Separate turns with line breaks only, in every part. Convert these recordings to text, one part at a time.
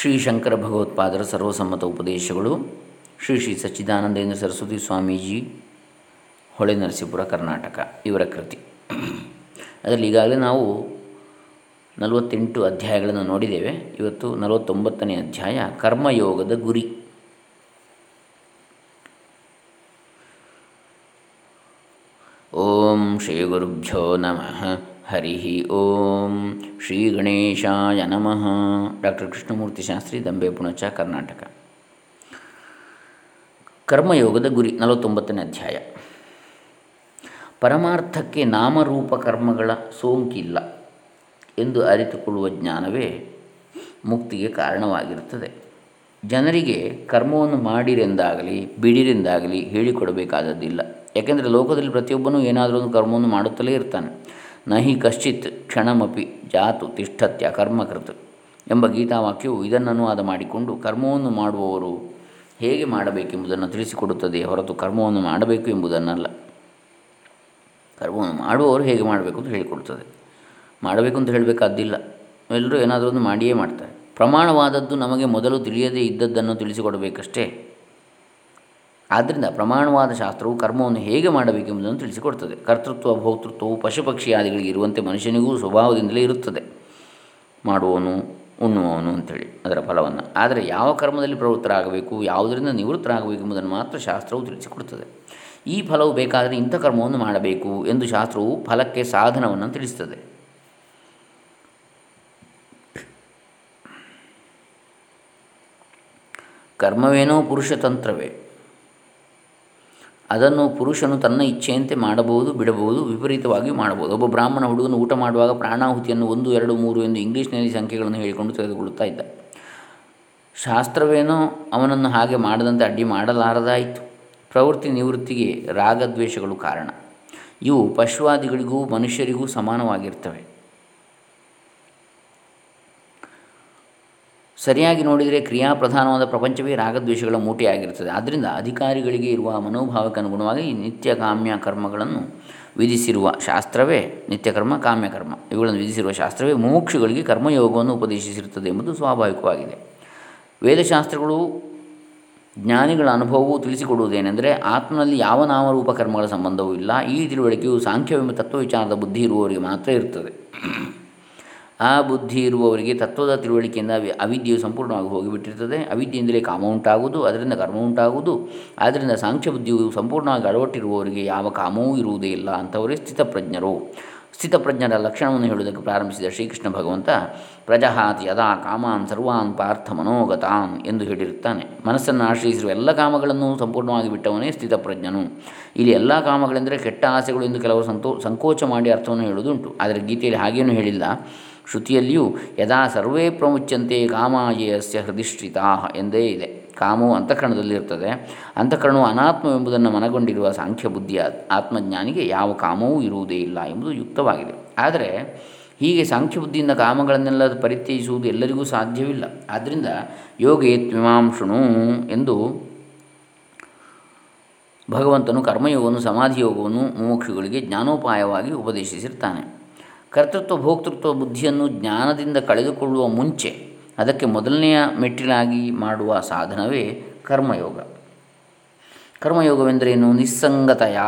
ಶ್ರೀ ಶಂಕರ ಭಗವತ್ಪಾದರ ಸರ್ವಸಮ್ಮತ ಉಪದೇಶಗಳು ಶ್ರೀ ಶ್ರೀ ಸಚ್ಚಿದಾನಂದೇಂದ್ರ ಸರಸ್ವತಿ ಸ್ವಾಮೀಜಿ, ಹೊಳೆ ನರಸೀಪುರ, ಕರ್ನಾಟಕ, ಇವರ ಕೃತಿ. ಅದರಲ್ಲಿ ಈಗಾಗಲೇ ನಾವು ನಲವತ್ತೆಂಟು ಅಧ್ಯಾಯಗಳನ್ನು ನೋಡಿದ್ದೇವೆ. ಇವತ್ತು ನಲವತ್ತೊಂಬತ್ತನೇ ಅಧ್ಯಾಯ, ಕರ್ಮಯೋಗದ ಗುರಿ. ಓಂ ಶ್ರೀ ಗುರುಭ್ಯೋ ನಮಃ. ಹರಿ ಓಂ. ಶ್ರೀ ಗಣೇಶಾಯ ನಮಃ. ಡಾಕ್ಟರ್ ಕೃಷ್ಣಮೂರ್ತಿ ಶಾಸ್ತ್ರಿ, ದಂಬೆ, ಪುಣಚ, ಕರ್ನಾಟಕ. ಕರ್ಮಯೋಗದ ಗುರಿ, ನಲವತ್ತೊಂಬತ್ತನೇ ಅಧ್ಯಾಯ. ಪರಮಾರ್ಥಕ್ಕೆ ನಾಮರೂಪ ಕರ್ಮಗಳ ಸೋಂಕಿಲ್ಲ ಎಂದು ಅರಿತುಕೊಳ್ಳುವ ಜ್ಞಾನವೇ ಮುಕ್ತಿಗೆ ಕಾರಣವಾಗಿರುತ್ತದೆ. ಜನರಿಗೆ ಕರ್ಮವನ್ನು ಮಾಡಿರೆಂದಾಗಲಿ, ಬಿಡಿರೆಂದಾಗಲಿ ಹೇಳಿಕೊಡಬೇಕಾದದ್ದಿಲ್ಲ. ಯಾಕೆಂದರೆ ಲೋಕದಲ್ಲಿ ಪ್ರತಿಯೊಬ್ಬನೂ ಏನಾದರೂ ಒಂದು ಕರ್ಮವನ್ನು ಮಾಡುತ್ತಲೇ ಇರ್ತಾನೆ. ನಹಿ ಕಶ್ಚಿತ್ ಕ್ಷಣಮಪಿ ಜಾತು ತಿಷ್ಠತ್ಯ ಕರ್ಮಕೃತ್ ಎಂಬ ಗೀತಾವಾಕ್ಯವು ಇದನ್ನು ಅನುವಾದ ಮಾಡಿಕೊಂಡು ಕರ್ಮವನ್ನು ಮಾಡುವವರು ಹೇಗೆ ಮಾಡಬೇಕೆಂಬುದನ್ನು ತಿಳಿಸಿಕೊಡುತ್ತದೆ ಹೊರತು ಕರ್ಮವನ್ನು ಮಾಡಬೇಕು ಎಂಬುದನ್ನಲ್ಲ. ಕರ್ಮವನ್ನು ಮಾಡುವವರು ಹೇಗೆ ಮಾಡಬೇಕು ಅಂತ ಹೇಳಿಕೊಡುತ್ತದೆ. ಮಾಡಬೇಕು ಅಂತ ಹೇಳಬೇಕಾದ್ದಿಲ್ಲ. ಎಲ್ಲರೂ ಏನಾದರೂ ಒಂದು ಮಾಡಿಯೇ ಮಾಡ್ತಾರೆ. ಪ್ರಮಾಣವಾದದ್ದು ನಮಗೆ ಮೊದಲು ತಿಳಿಯದೇ ಇದ್ದದ್ದನ್ನು ತಿಳಿಸಿಕೊಡಬೇಕಷ್ಟೇ. ಆದ್ದರಿಂದ ಪ್ರಮಾಣವಾದ ಶಾಸ್ತ್ರವು ಕರ್ಮವನ್ನು ಹೇಗೆ ಮಾಡಬೇಕೆಂಬುದನ್ನು ತಿಳಿಸಿಕೊಡ್ತದೆ. ಕರ್ತೃತ್ವ ಭೋಕ್ತೃತ್ವವು ಪಶುಪಕ್ಷಿಯಾದಿಗಳಿಗೆ ಇರುವಂತೆ ಮನುಷ್ಯನಿಗೂ ಸ್ವಭಾವದಿಂದಲೇ ಇರುತ್ತದೆ. ಮಾಡುವವನು, ಉಣ್ಣುವವನು ಅಂಥೇಳಿ ಅದರ ಫಲವನ್ನು. ಆದರೆ ಯಾವ ಕರ್ಮದಲ್ಲಿ ಪ್ರವೃತ್ತರಾಗಬೇಕು, ಯಾವುದರಿಂದ ನಿವೃತ್ತರಾಗಬೇಕು ಎಂಬುದನ್ನು ಮಾತ್ರ ಶಾಸ್ತ್ರವು ತಿಳಿಸಿಕೊಡುತ್ತದೆ ಈ ಫಲವು ಬೇಕಾದರೆ ಇಂಥ ಕರ್ಮವನ್ನು ಮಾಡಬೇಕು ಎಂದು ಶಾಸ್ತ್ರವು ಫಲಕ್ಕೆ ಸಾಧನವನ್ನು ತಿಳಿಸ್ತದೆ. ಕರ್ಮವೇನೋ ಪುರುಷತಂತ್ರವೇ. ಅದನ್ನು ಪುರುಷನು ತನ್ನ ಇಚ್ಛೆಯಂತೆ ಮಾಡಬಹುದು, ಬಿಡಬಹುದು, ವಿಪರೀತವಾಗಿಯೂ ಮಾಡಬಹುದು. ಒಬ್ಬ ಬ್ರಾಹ್ಮಣ ಹುಡುಗನು ಊಟ ಮಾಡುವಾಗ ಪ್ರಾಣಾಹುತಿಯನ್ನು ಒಂದು, ಎರಡು, ಮೂರು ಎಂದು ಇಂಗ್ಲೀಷ್ನಲ್ಲಿ ಸಂಖ್ಯೆಗಳನ್ನು ಹೇಳಿಕೊಂಡು ತೆಗೆದುಕೊಳ್ಳುತ್ತಾ ಇದ್ದ. ಶಾಸ್ತ್ರವೇನೋ ಅವನನ್ನು ಹಾಗೆ ಮಾಡದಂತೆ ಅಡ್ಡಿ ಮಾಡಲಾರದಾಯಿತು. ಪ್ರವೃತ್ತಿ ನಿವೃತ್ತಿಗೆ ರಾಗದ್ವೇಷಗಳು ಕಾರಣ. ಇವು ಪಶುವಾದಿಗಳಿಗೂ ಮನುಷ್ಯರಿಗೂ ಸಮಾನವಾಗಿರ್ತವೆ. ಸರಿಯಾಗಿ ನೋಡಿದರೆ ಕ್ರಿಯಾಪ್ರಧಾನವಾದ ಪ್ರಪಂಚವೇ ರಾಗದ್ವೇಷಗಳ ಮೂಟೆಯಾಗಿರುತ್ತದೆ. ಆದ್ದರಿಂದ ಅಧಿಕಾರಿಗಳಿಗೆ ಇರುವ ಮನೋಭಾವಕ್ಕೆ ಅನುಗುಣವಾಗಿ ನಿತ್ಯ ಕಾಮ್ಯ ಕರ್ಮಗಳನ್ನು ವಿಧಿಸಿರುವ ಶಾಸ್ತ್ರವೇ ನಿತ್ಯಕರ್ಮ, ಕಾಮ್ಯಕರ್ಮ. ಇವುಗಳನ್ನು ವಿಧಿಸಿರುವ ಶಾಸ್ತ್ರವೇ ಮುಮುಕ್ಷುಗಳಿಗೆ ಕರ್ಮಯೋಗವನ್ನು ಉಪದೇಶಿಸಿರುತ್ತದೆ ಎಂಬುದು ಸ್ವಾಭಾವಿಕವಾಗಿದೆ. ವೇದಶಾಸ್ತ್ರಗಳು ಜ್ಞಾನಿಗಳ ಅನುಭವವು ತಿಳಿಸಿಕೊಡುವುದೇನೆಂದರೆ ಆತ್ಮನಲ್ಲಿ ಯಾವ ನಾಮರೂಪ ಕರ್ಮಗಳ ಸಂಬಂಧವೂ ಇಲ್ಲ, ಈ ತಿಳುವಳಿಕೆಯು ಸಾಂಖ್ಯವೆಂಬ ತತ್ವವಿಚಾರದ ಬುದ್ಧಿ ಇರುವವರಿಗೆ ಮಾತ್ರ ಇರುತ್ತದೆ. ಆ ಬುದ್ಧಿ ಇರುವವರಿಗೆ ತತ್ವದ ತಿಳುವಳಿಕೆಯಿಂದ ಅವಿದ್ಯೆಯು ಸಂಪೂರ್ಣವಾಗಿ ಹೋಗಿಬಿಟ್ಟಿರ್ತದೆ. ಅವಿದ್ಯೆಯಿಂದಲೇ ಕಾಮ ಉಂಟಾಗುವುದು, ಅದರಿಂದ ಕರ್ಮ ಉಂಟಾಗುವುದು. ಆದ್ದರಿಂದ ಸಾಂಖ್ಯ ಬುದ್ಧಿಯು ಸಂಪೂರ್ಣವಾಗಿ ಅಳವಟ್ಟಿರುವವರಿಗೆ ಯಾವ ಕಾಮವೂ ಇರುವುದೇ ಇಲ್ಲ ಅಂಥವರೇ ಸ್ಥಿತಪ್ರಜ್ಞರು. ಸ್ಥಿತಪ್ರಜ್ಞರ ಲಕ್ಷಣವನ್ನು ಹೇಳುವುದಕ್ಕೆ ಪ್ರಾರಂಭಿಸಿದ ಶ್ರೀಕೃಷ್ಣ ಭಗವಂತ, ಪ್ರಜಹಾತಿ ಯದಾ ಕಾಮಾನ್ ಸರ್ವಾನ್ ಪಾರ್ಥ ಮನೋಗತಾನ್ ಎಂದು ಹೇಳಿರುತ್ತಾನೆ. ಮನಸ್ಸನ್ನು ಆಶ್ರಯಿಸಿರುವ ಎಲ್ಲ ಕಾಮಗಳನ್ನು ಸಂಪೂರ್ಣವಾಗಿ ಬಿಟ್ಟವನೇ ಸ್ಥಿತಪ್ರಜ್ಞನು. ಇಲ್ಲಿ ಎಲ್ಲ ಕಾಮಗಳೆಂದರೆ ಕೆಟ್ಟ ಆಸೆಗಳು ಎಂದು ಕೆಲವರು ಸಂತೋ, ಸಂಕೋಚ ಮಾಡಿ ಅರ್ಥವನ್ನು ಹೇಳುವುದುಂಟು. ಆದರೆ ಗೀತೆಯಲ್ಲಿ ಹಾಗೇನೂ ಹೇಳಿಲ್ಲ. ಶ್ರುತಿಯಲ್ಲಿಯೂ ಯದಾ ಸರ್ವೇ ಪ್ರಮುಚ್ಯಂತೆ ಕಾಮಾಯಸ್ಯ ಹೃದಿಷ್ಠಿತಾ ಎಂದೇ ಇದೆ. ಕಾಮವು ಅಂತಃಕರಣದಲ್ಲಿರ್ತದೆ ಅಂತಃಕರಣವು ಅನಾತ್ಮವೆಂಬುದನ್ನು ಮನಗೊಂಡಿರುವ ಸಾಂಖ್ಯ ಬುದ್ಧಿಯ ಆತ್ಮಜ್ಞಾನಿಗೆ ಯಾವ ಕಾಮವೂ ಇರುವುದೇ ಇಲ್ಲ ಎಂಬುದು ಯುಕ್ತವಾಗಿದೆ. ಆದರೆ ಹೀಗೆ ಸಾಂಖ್ಯ ಬುದ್ಧಿಯಿಂದ ಕಾಮಗಳನ್ನೆಲ್ಲ ಪರಿತ್ಯಜಿಸುವುದು ಎಲ್ಲರಿಗೂ ಸಾಧ್ಯವಿಲ್ಲ. ಆದ್ದರಿಂದ ಯೋಗೇ ತ್ವಿಮಾಂಶುಣು ಎಂದು ಭಗವಂತನು ಕರ್ಮಯೋಗವನ್ನು, ಸಮಾಧಿಯೋಗವನ್ನು, ಮುಮುಕ್ಷುಗಳಿಗೆ ಜ್ಞಾನೋಪಾಯವಾಗಿ ಉಪದೇಶಿಸಿರ್ತಾನೆ. ಕರ್ತೃತ್ವ, ಭೋಕ್ತೃತ್ವ ಬುದ್ಧಿಯನ್ನು ಜ್ಞಾನದಿಂದ ಕಳೆದುಕೊಳ್ಳುವ ಮುಂಚೆ ಅದಕ್ಕೆ ಮೊದಲನೆಯ ಮೆಟ್ಟಿಲಾಗಿ ಮಾಡುವ ಸಾಧನವೇ ಕರ್ಮಯೋಗ. ಕರ್ಮಯೋಗವೆಂದರೇನು? ನಿಸ್ಸಂಗತೆಯ?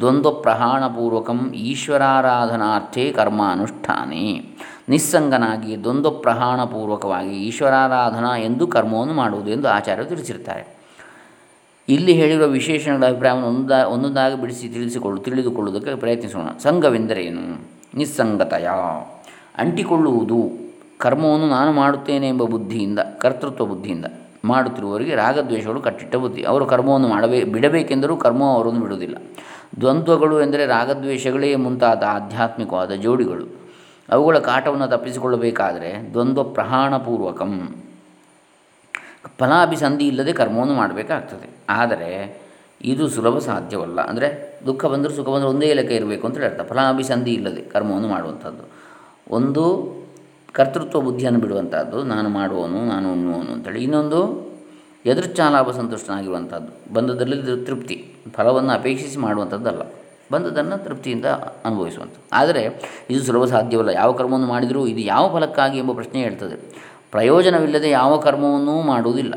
ದ್ವಂದ್ವ ಪ್ರಹಾಣಪೂರ್ವಕಂ ಈಶ್ವರಾರಾಧನಾರ್ಥೇ ಕರ್ಮ ಅನುಷ್ಠಾನೇ ನಿಸ್ಸಂಗನಾಗಿ ದ್ವಂದ್ವ ಪ್ರಹಾಣಪೂರ್ವಕವಾಗಿ ಈಶ್ವರಾರಾಧನಾ ಎಂದು ಕರ್ಮವನ್ನು ಮಾಡುವುದು ಎಂದು ಆಚಾರ್ಯರು ತಿಳಿಸಿರ್ತಾರೆ ಇಲ್ಲಿ ಹೇಳಿರುವ ವಿಶೇಷಣಗಳ ಅಭಿಪ್ರಾಯವನ್ನು ಒಂದಾ, ಒಂದೊಂದಾಗಿ ಬಿಡಿಸಿ ತಿಳಿಸಿಕೊಳ್ಳು, ತಿಳಿದುಕೊಳ್ಳುವುದಕ್ಕೆ ಪ್ರಯತ್ನಿಸೋಣ. ಸಂಘವೆಂದರೇನು? ನಿಸ್ಸಂಗತೆಯ. ಅಂಟಿಕೊಳ್ಳುವುದು ಕರ್ಮವನ್ನು ನಾನು ಮಾಡುತ್ತೇನೆ ಎಂಬ ಬುದ್ಧಿಯಿಂದ, ಕರ್ತೃತ್ವ ಬುದ್ಧಿಯಿಂದ ಮಾಡುತ್ತಿರುವವರಿಗೆ ರಾಗದ್ವೇಷಗಳು ಕಟ್ಟಿಟ್ಟ ಬುದ್ಧಿ. ಅವರು ಕರ್ಮವನ್ನು ಮಾಡಬೇ, ಬಿಡಬೇಕೆಂದರೂ ಕರ್ಮ ಅವರನ್ನು ಬಿಡುವುದಿಲ್ಲ. ದ್ವಂದ್ವಗಳು ಎಂದರೆ ರಾಗದ್ವೇಷಗಳೇ ಮುಂತಾದ ಆಧ್ಯಾತ್ಮಿಕವಾದ ಜೋಡಿಗಳು. ಅವುಗಳ ಕಾಟವನ್ನು ತಪ್ಪಿಸಿಕೊಳ್ಳಬೇಕಾದರೆ ದ್ವಂದ್ವ ಪ್ರಹಾಣಪೂರ್ವಕಂ. ಫಲಾಭಿಸಂಧಿ ಇಲ್ಲದೆ ಕರ್ಮವನ್ನು ಮಾಡಬೇಕಾಗ್ತದೆ. ಆದರೆ ಇದು ಸುಲಭ ಸಾಧ್ಯವಲ್ಲ. ಅಂದರೆ ದುಃಖ ಬಂದರೂ ಸುಖ ಬಂದರೂ ಒಂದೇ ಲೆಕ್ಕ ಇರಬೇಕು ಅಂತ ಹೇಳ್ತಾರೆ ಫಲಾಭಿಸಂಧಿ ಇಲ್ಲದೆ ಕರ್ಮವನ್ನು ಮಾಡುವಂಥದ್ದು. ಒಂದು ಕರ್ತೃತ್ವ ಬುದ್ಧಿಯನ್ನು ಬಿಡುವಂಥದ್ದು. ನಾನು ಮಾಡುವವನು, ನಾನು ಉಣ್ಣುವನು ಅಂತೇಳಿ. ಇನ್ನೊಂದು ಎದುರ್ಚಾಲಾಭ ಸಂತುಷ್ಟನಾಗಿರುವಂಥದ್ದು. ಬಂದದಲ್ಲಿ ತೃಪ್ತಿ. ಫಲವನ್ನು ಅಪೇಕ್ಷಿಸಿ ಮಾಡುವಂಥದ್ದಲ್ಲ. ಬಂದದನ್ನು ತೃಪ್ತಿಯಿಂದ ಅನುಭವಿಸುವಂಥದ್ದು. ಆದರೆ ಇದು ಸುಲಭ ಸಾಧ್ಯವಲ್ಲ ಯಾವ ಕರ್ಮವನ್ನು ಮಾಡಿದರೂ ಇದು ಯಾವ ಫಲಕ್ಕಾಗಿ ಎಂಬ ಪ್ರಶ್ನೆ ಹೇಳ್ತದೆ. ಪ್ರಯೋಜನವಿಲ್ಲದೆ ಯಾವ ಕರ್ಮವನ್ನೂ ಮಾಡುವುದಿಲ್ಲ.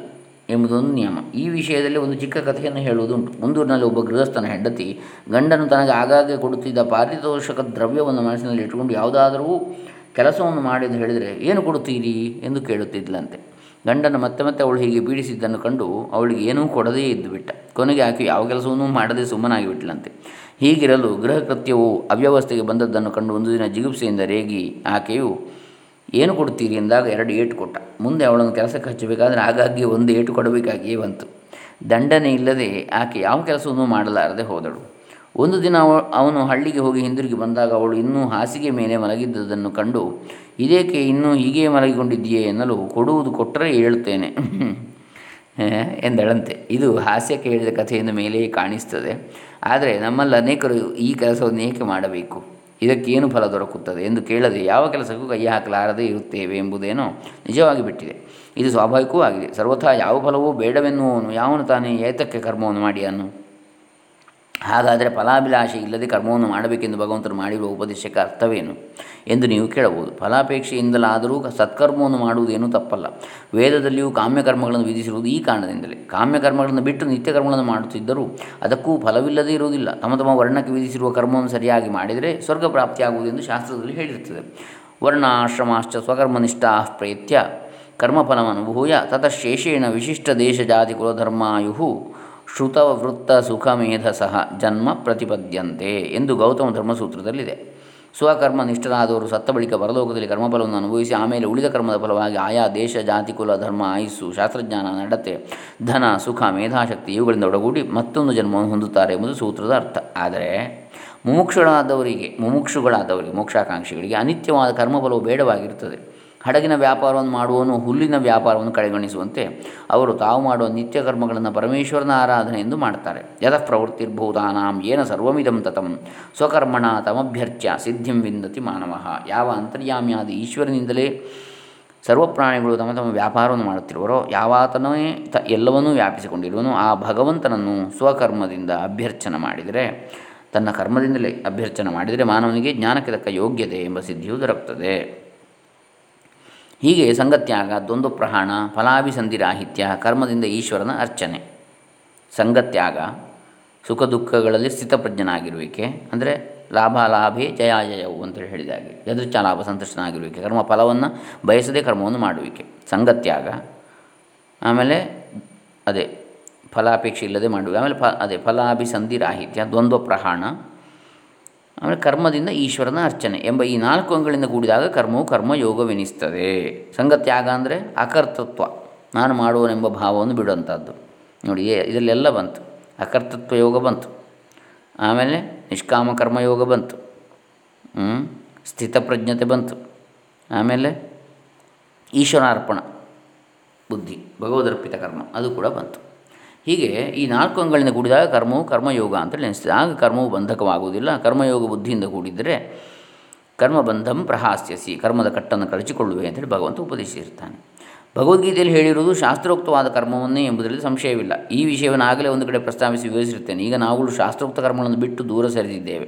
ಎಂಬುದೊಂದು ನಿಯಮ. ಈ ವಿಷಯದಲ್ಲಿ ಒಂದು ಚಿಕ್ಕ ಕಥೆಯನ್ನು ಹೇಳುವುದುಂಟು ಮುಂದೂರಿನಲ್ಲಿ ಒಬ್ಬ ಗೃಹಸ್ಥನ ಹೆಂಡತಿ ಗಂಡನು ತನಗೆ ಆಗಾಗ್ಗೆ ಕೊಡುತ್ತಿದ್ದ ಪಾರಿತೋಷಕ ದ್ರವ್ಯವನ್ನು ಮನಸ್ಸಿನಲ್ಲಿ ಇಟ್ಟುಕೊಂಡು ಯಾವುದಾದರೂ ಕೆಲಸವನ್ನು ಮಾಡಿ ಎಂದು ಹೇಳಿದರೆ, ಏನು ಕೊಡುತ್ತೀರಿ? ಎಂದು ಕೇಳುತ್ತಿದ್ದಲಂತೆ ಗಂಡನ ಮತ್ತೆ ಮತ್ತೆ ಅವಳು ಹೀಗೆ ಪೀಡಿಸಿದ್ದನ್ನು ಕಂಡು ಅವಳಿಗೆ ಏನೂ ಕೊಡದೇ ಇದ್ದು ಬಿಟ್ಟ. ಕೊನೆಗೆ ಆಕೆ ಯಾವ ಕೆಲಸವನ್ನು ಮಾಡದೆ ಸುಮ್ಮನಾಗಿ ಬಿಟ್ಟಲಂತೆ ಹೀಗಿರಲು ಗೃಹ ಕೃತ್ಯವು ಅವ್ಯವಸ್ಥೆಗೆ ಬಂದದ್ದನ್ನು ಕಂಡು ಒಂದು ದಿನ ಜಿಗುಪ್ಸೆಯಿಂದ ರೇಗಿ ಆಕೆಯು ಏನು ಕೊಡ್ತೀರಿ ಎಂದಾಗ ಎರಡು ಏಟು ಕೊಟ್ಟ. ಮುಂದೆ ಅವಳನ್ನು ಕೆಲಸಕ್ಕೆ ಹಚ್ಚಬೇಕಾದ್ರೆ ಆಗಾಗ್ಗೆ ಒಂದು ಏಟು ಕೊಡಬೇಕಾಗಿಯೇ ಬಂತು. ದಂಡನೆ ಇಲ್ಲದೆ ಆಕೆ ಯಾವ ಕೆಲಸವನ್ನು ಮಾಡಲಾರದೆ ಹೋದಳು. ಒಂದು ದಿನ ಅವ, ಅವನು ಹಳ್ಳಿಗೆ ಹೋಗಿ ಹಿಂದಿರುಗಿ ಬಂದಾಗ ಅವಳು ಇನ್ನೂ ಹಾಸಿಗೆ ಮೇಲೆ ಮಲಗಿದ್ದುದನ್ನು ಕಂಡು, ಇದೇಕೆ ಇನ್ನೂ ಹೀಗೆ ಮಲಗಿಕೊಂಡಿದ್ದೀಯೇ ಎನ್ನಲು ಕೊಡುವುದು ಕೊಟ್ಟರೆ ಹೇಳುತ್ತೇನೆ. ಎಂದಳಂತೆ. ಇದು ಹಾಸ್ಯಕ್ಕೆ ಹೇಳಿದ ಕಥೆಯನ್ನು ಮೇಲೆಯೇ ಕಾಣಿಸ್ತದೆ. ಆದರೆ ನಮ್ಮಲ್ಲಿ ಅನೇಕರು ಈ ಕೆಲಸವನ್ನು ಮಾಡಬೇಕು? ಇದಕ್ಕೇನು ಫಲ ದೊರಕುತ್ತದೆ ಎಂದು ಕೇಳದೆ ಯಾವ ಕೆಲಸಕ್ಕೂ ಕೈ ಹಾಕಲಾರದೆ ಇರುತ್ತೇವೆ ಎಂಬುದೇನೋ ನಿಜವಾಗಿ ಬಿಟ್ಟಿದೆ. ಇದು ಸ್ವಾಭಾವಿಕವೂ ಆಗಿದೆ. ಸರ್ವಥಾ ಯಾವ ಫಲವೂ ಬೇಡವೆನ್ನುವನು ಯಾವನು ತಾನೇ ಏತಕ್ಕೆ ಕರ್ಮವನ್ನು ಮಾಡಿ ಅನ್ನು ಹಾಗಾದರೆ ಫಲಾಭಿಲಾಷೆ ಇಲ್ಲದೆ ಕರ್ಮವನ್ನು ಮಾಡಬೇಕೆಂದು ಭಗವಂತರು ಮಾಡಿರುವ ಉಪದೇಶಕ್ಕೆ ಅರ್ಥವೇನು ಎಂದು ನೀವು ಕೇಳಬಹುದು. ಫಲಾಪೇಕ್ಷೆಯಿಂದಲಾದರೂ ಸತ್ಕರ್ಮವನ್ನು ಮಾಡುವುದೇನೂ ತಪ್ಪಲ್ಲ. ವೇದದಲ್ಲಿಯೂ ಕಾಮ್ಯಕರ್ಮಗಳನ್ನು ವಿಧಿಸಿರುವುದು ಈ ಕಾರಣದಿಂದಲೇ. ಕಾಮ್ಯಕರ್ಮಗಳನ್ನು ಬಿಟ್ಟು ನಿತ್ಯ ಕರ್ಮಗಳನ್ನು ಮಾಡುತ್ತಿದ್ದರೂ ಅದಕ್ಕೂ ಫಲವಿಲ್ಲದೇ ಇರುವುದಿಲ್ಲ. ತಮ್ಮ ತಮ್ಮ ವರ್ಣಕ್ಕೆ ವಿಧಿಸಿರುವ ಕರ್ಮವನ್ನು ಸರಿಯಾಗಿ ಮಾಡಿದರೆ ಸ್ವರ್ಗ ಪ್ರಾಪ್ತಿಯಾಗುವುದೆಂದು ಶಾಸ್ತ್ರದಲ್ಲಿ ಹೇಳಿರುತ್ತದೆ. ವರ್ಣಾಶ್ರಮಾಶ್ಚ ಸ್ವಕರ್ಮನಿಷ್ಠಾ ಪ್ರೇತ್ಯ ಕರ್ಮಫಲಮನುಭೂಯ ತತಃಶೇಷೇಣ ವಿಶಿಷ್ಟ ದೇಶ ಜಾತಿ ಕುಲಧರ್ಮಾಯು ಶ್ರುತವೃತ್ತ ಸುಖಮೇಧಸಃ ಜನ್ಮ ಪ್ರತಿಪದ್ಯಂತೆ ಎಂದು ಗೌತಮ ಧರ್ಮಸೂತ್ರದಲ್ಲಿದೆ. ಸ್ವಕರ್ಮ ನಿಷ್ಠರಾದವರು ಸತ್ತ ಬಳಿಕ ಪರಲೋಕದಲ್ಲಿ ಕರ್ಮಫಲವನ್ನು ಅನುಭವಿಸಿ ಆಮೇಲೆ ಉಳಿದ ಕರ್ಮದ ಫಲವಾಗಿ ಆಯಾ ದೇಶ, ಜಾತಿ, ಕುಲ, ಧರ್ಮ, ಆಯುಸ್ಸು, ಶಾಸ್ತ್ರಜ್ಞಾನ, ನಡತೆ, ಧನ, ಸುಖ, ಮೇಧಾಶಕ್ತಿ ಇವುಗಳಿಂದ ಒಡಗೂಡಿ ಮತ್ತೊಂದು ಜನ್ಮವನ್ನು ಹೊಂದುತ್ತಾರೆ ಎಂಬುದು ಸೂತ್ರದ ಅರ್ಥ. ಆದರೆ ಮುಮುಕ್ಷುಗಳಾದವರಿಗೆ ಮುಮುಕ್ಷುಗಳಾದವರಿಗೆ, ಮೋಕ್ಷಾಕಾಂಕ್ಷಿಗಳಿಗೆ ಅನಿತ್ಯವಾದ ಕರ್ಮಫಲವು ಬೇಡವಾಗಿರುತ್ತದೆ. ಹಡಗಿನ ವ್ಯಾಪಾರವನ್ನು ಮಾಡುವವನು ಹುಲ್ಲಿನ ವ್ಯಾಪಾರವನ್ನು ಕಡೆಗಣಿಸುವಂತೆ ಅವರು ತಾವು ಮಾಡುವ ನಿತ್ಯ ಕರ್ಮಗಳನ್ನು ಪರಮೇಶ್ವರನ ಆರಾಧನೆ ಎಂದು ಮಾಡ್ತಾರೆ ಯತಃ ಪ್ರವೃತ್ತಿರ್ಭೂತಾನಾಂ ಏನ ಸರ್ವಮಿದಂ ತತಂ ಸ್ವಕರ್ಮಣ ತಮಭ್ಯರ್ಚ್ಯ ಸಿದ್ಧಿಂ ವಿಂದತಿ ಮಾನವ. ಯಾವ ಅಂತರ್ಯಾಮಿಯಾದ ಈಶ್ವರನಿಂದಲೇ ಸರ್ವ ಪ್ರಾಣಿಗಳು ತಮ್ಮ ತಮ್ಮ ವ್ಯಾಪಾರವನ್ನು ಮಾಡುತ್ತಿರುವರೋ ಯಾವಾತನೇ ತ ಎಲ್ಲವನ್ನೂ ವ್ಯಾಪಿಸಿಕೊಂಡಿರುವನು, ಆ ಭಗವಂತನನ್ನು ಸ್ವಕರ್ಮದಿಂದ ಅಭ್ಯರ್ಚನ ಮಾಡಿದರೆ, ತನ್ನ ಕರ್ಮದಿಂದಲೇ ಅಭ್ಯರ್ಚನ ಮಾಡಿದರೆ ಮಾನವನಿಗೆ ಜ್ಞಾನಕ್ಕೆ ತಕ್ಕ ಯೋಗ್ಯತೆ ಎಂಬ ಸಿದ್ಧಿಯು ದೊರಕುತ್ತದೆ. ಹೀಗೆ ಸಂಗತ್ಯಾಗ ದ್ವಂದ್ವ ಪ್ರಹಾಣ ಫಲಾಭಿಸಂಧಿರಾಹಿತ್ಯ, ಕರ್ಮದಿಂದ ಈಶ್ವರನ ಅರ್ಚನೆ. ಸಂಗತ್ಯಾಗ ಸುಖ ದುಃಖಗಳಲ್ಲಿ ಸ್ಥಿತಪ್ರಜ್ಞನಾಗಿರುವಿಕೆ, ಅಂದರೆ ಲಾಭ ಲಾಭೇ ಜಯಾಜಯವು ಅಂತೇಳಿ ಹೇಳಿದಾಗೆ ಯದೃಚ್ಛ ಲಾಭ ಸಂತುಷ್ಟನಾಗಿರುವಿಕೆ ಕರ್ಮ ಫಲವನ್ನು ಬಯಸದೇ ಕರ್ಮವನ್ನು ಮಾಡುವಿಕೆ. ಸಂಗತ್ಯಾಗ ಆಮೇಲೆ ಅದೇ ಫಲಾಪೇಕ್ಷೆ ಇಲ್ಲದೆ ಮಾಡುವಿಕೆ ಆಮೇಲೆ ಫ, ಅದೇ ಫಲಾಭಿಸಂಧಿರಾಹಿತ್ಯ ದ್ವಂದ್ವ ಪ್ರಹಾಣ ಆಮೇಲೆ ಕರ್ಮದಿಂದ ಈಶ್ವರನ ಅರ್ಚನೆ ಎಂಬ ಈ ನಾಲ್ಕು ಅಂಗಗಳಿಂದ ಕೂಡಿದಾಗ ಕರ್ಮವು ಕರ್ಮಯೋಗವೆನಿಸ್ತದೆ. ಸಂಗತ್ಯಾಗ ಅಂದರೆ ಅಕರ್ತತ್ವ. ನಾನು ಮಾಡುವನೆಂಬ ಭಾವವನ್ನು ಬಿಡುವಂಥದ್ದು ನೋಡಿ ಇದರಲ್ಲೆಲ್ಲ ಬಂತು. ಅಕರ್ತತ್ವ ಯೋಗ ಬಂತು. ಆಮೇಲೆ ನಿಷ್ಕಾಮ ಕರ್ಮಯೋಗ ಬಂತು. ಸ್ಥಿತಪ್ರಜ್ಞತೆ ಬಂತು. ಆಮೇಲೆ ಈಶ್ವರಾರ್ಪಣ, ಬುದ್ಧಿ, ಭಗವದರ್ಪಿತ ಕರ್ಮ, ಅದು ಕೂಡ ಬಂತು. ಹೀಗೆ ಈ ನಾಲ್ಕು ಅಂಗಗಳಿಂದ ಕೂಡಿದಾಗ ಕರ್ಮವು ಕರ್ಮಯೋಗ ಅಂತೇಳಿ ನೆನೆಸ್ತದೆ. ಆಗ ಕರ್ಮವು ಬಂಧಕವಾಗುವುದಿಲ್ಲ. ಕರ್ಮಯೋಗ ಬುದ್ಧಿಯಿಂದ ಕೂಡಿದರೆ ಕರ್ಮಬಂಧಂ ಪ್ರಹಾಸ್ಯಸಿ, ಕರ್ಮದ ಕಟ್ಟನ್ನು ಕಳಚಿಕೊಳ್ಳುವೆ ಅಂತೇಳಿ ಭಗವಂತ ಉಪದೇಶಿಸಿರ್ತಾನೆ ಭಗವದ್ಗೀತೆಯಲ್ಲಿ ಹೇಳಿರುವುದು ಶಾಸ್ತ್ರೋಕ್ತವಾದ ಕರ್ಮವನ್ನೇ ಎಂಬುದರಲ್ಲಿ ಸಂಶಯವಿಲ್ಲ. ಈ ವಿಷಯವನ್ನು ಆಗಲೇ ಒಂದು ಕಡೆ ಪ್ರಸ್ತಾವಿಸಿ ವಿವರಿಸಿರುತ್ತೇನೆ. ಈಗ ನಾವುಗಳು ಶಾಸ್ತ್ರೋಕ್ತ ಕರ್ಮಗಳನ್ನು ಬಿಟ್ಟು ದೂರ ಸರಿದಿದ್ದೇವೆ.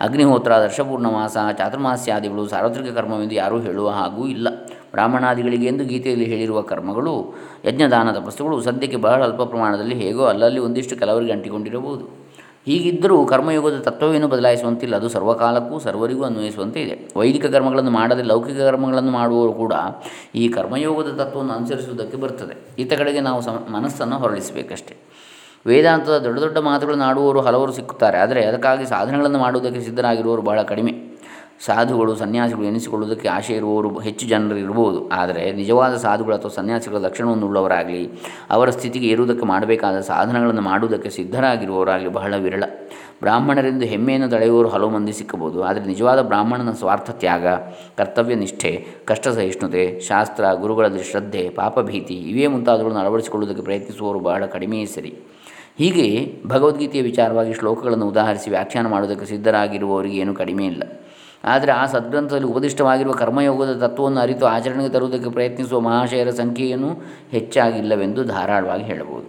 ಅಗ್ನಿಹೋತ್ರ, ದರ್ಶಪೂರ್ಣಮಾಸ, ಚಾತುರ್ಮಾಸ್ಯಾದಿಗಳು ಸಾರ್ವತ್ರಿಕ ಕರ್ಮವೆಂದು ಯಾರೂ ಹೇಳುವ ಹಾಗೂ ಇಲ್ಲ. ಬ್ರಾಹ್ಮಣಾದಿಗಳಿಗೆ ಎಂದು ಗೀತೆಯಲ್ಲಿ ಹೇಳಿರುವ ಕರ್ಮಗಳು, ಯಜ್ಞದಾನದ ವಸ್ತುಗಳು ಸದ್ಯಕ್ಕೆ ಬಹಳ ಅಲ್ಪ ಪ್ರಮಾಣದಲ್ಲಿ ಹೇಗೋ ಅಲ್ಲಲ್ಲಿ ಒಂದಿಷ್ಟು ಕೆಲವರಿಗೆ ಅಂಟಿಕೊಂಡಿರಬಹುದು. ಹೀಗಿದ್ದರೂ ಕರ್ಮಯೋಗದ ತತ್ವವೇನು ಬದಲಾಯಿಸುವಂತಿಲ್ಲ. ಅದು ಸರ್ವಕಾಲಕ್ಕೂ ಸರ್ವರಿಗೂ ಅನ್ವಯಿಸುವಂತೆ ಇದೆ. ವೈದಿಕ ಕರ್ಮಗಳನ್ನು ಮಾಡದೆ ಲೌಕಿಕ ಕರ್ಮಗಳನ್ನು ಮಾಡುವವರು ಕೂಡ ಈ ಕರ್ಮಯೋಗದ ತತ್ವವನ್ನು ಅನುಸರಿಸುವುದಕ್ಕೆ ಬರ್ತದೆ ಈತ ನಾವು ಸಮ, ಮನಸ್ಸನ್ನು ಹೊರಳಿಸಬೇಕಷ್ಟೆ. ವೇದಾಂತದ ದೊಡ್ಡ ದೊಡ್ಡ ಮಾತುಗಳನ್ನು ಆಡುವವರು ಹಲವರು ಸಿಕ್ಕುತ್ತಾರೆ. ಆದರೆ ಅದಕ್ಕಾಗಿ ಸಾಧನೆಗಳನ್ನು ಮಾಡುವುದಕ್ಕೆ ಸಿದ್ಧರಾಗಿರುವವರು ಬಹಳ ಕಡಿಮೆ. ಸಾಧುಗಳು, ಸನ್ಯಾಸಿಗಳು ಎನಿಸಿಕೊಳ್ಳುವುದಕ್ಕೆ ಆಶೆ ಇರುವವರು ಹೆಚ್ಚು ಜನರು ಇರಬಹುದು. ಆದರೆ ನಿಜವಾದ ಸಾಧುಗಳು ಅಥವಾ ಸನ್ಯಾಸಿಗಳ ಲಕ್ಷಣವನ್ನು ಉಳ್ಳವರಾಗಲಿ ಅವರ ಸ್ಥಿತಿಗೆ ಏರುವುದಕ್ಕೆ ಮಾಡಬೇಕಾದ ಸಾಧನಗಳನ್ನು ಮಾಡುವುದಕ್ಕೆ ಸಿದ್ಧರಾಗಿರುವವರಾಗಲಿ ಬಹಳ ವಿರಳ. ಬ್ರಾಹ್ಮಣರಿಂದ ಹೆಮ್ಮೆಯನ್ನು ತಡೆಯುವವರು ಹಲವು ಮಂದಿ ಸಿಕ್ಕಬಹುದು. ಆದರೆ ನಿಜವಾದ ಬ್ರಾಹ್ಮಣನ ಸ್ವಾರ್ಥ ತ್ಯಾಗ, ಕರ್ತವ್ಯ ನಿಷ್ಠೆ, ಕಷ್ಟ ಸಹಿಷ್ಣುತೆ, ಶಾಸ್ತ್ರ ಗುರುಗಳಲ್ಲಿ ಶ್ರದ್ಧೆ ಪಾಪಭೀತಿ ಇವೇ ಮುಂತಾದವುಗಳನ್ನು ಅಳವಡಿಸಿಕೊಳ್ಳುವುದಕ್ಕೆ ಪ್ರಯತ್ನಿಸುವವರು ಬಹಳ ಕಡಿಮೆಯೇ ಸರಿ. ಹೀಗೆ ಭಗವದ್ಗೀತೆಯ ವಿಚಾರವಾಗಿ ಶ್ಲೋಕಗಳನ್ನು ಉದಾಹರಿಸಿ ವ್ಯಾಖ್ಯಾನ ಮಾಡುವುದಕ್ಕೆ ಸಿದ್ಧರಾಗಿರುವವರಿಗೆ ಏನೂ ಕಡಿಮೆ ಇಲ್ಲ. ಆದರೆ ಆ ಸದ್ಗ್ರಂಥದಲ್ಲಿ ಉಪದಿಷ್ಟವಾಗಿರುವ ಕರ್ಮಯೋಗದ ತತ್ವವನ್ನು ಅರಿತು ಆಚರಣೆಗೆ ತರುವುದಕ್ಕೆ ಪ್ರಯತ್ನಿಸುವ ಮಹಾಶಯರ ಸಂಖ್ಯೆಯನ್ನು ಹೆಚ್ಚಾಗಿಲ್ಲವೆಂದು ಧಾರಾಳವಾಗಿ ಹೇಳಬಹುದು.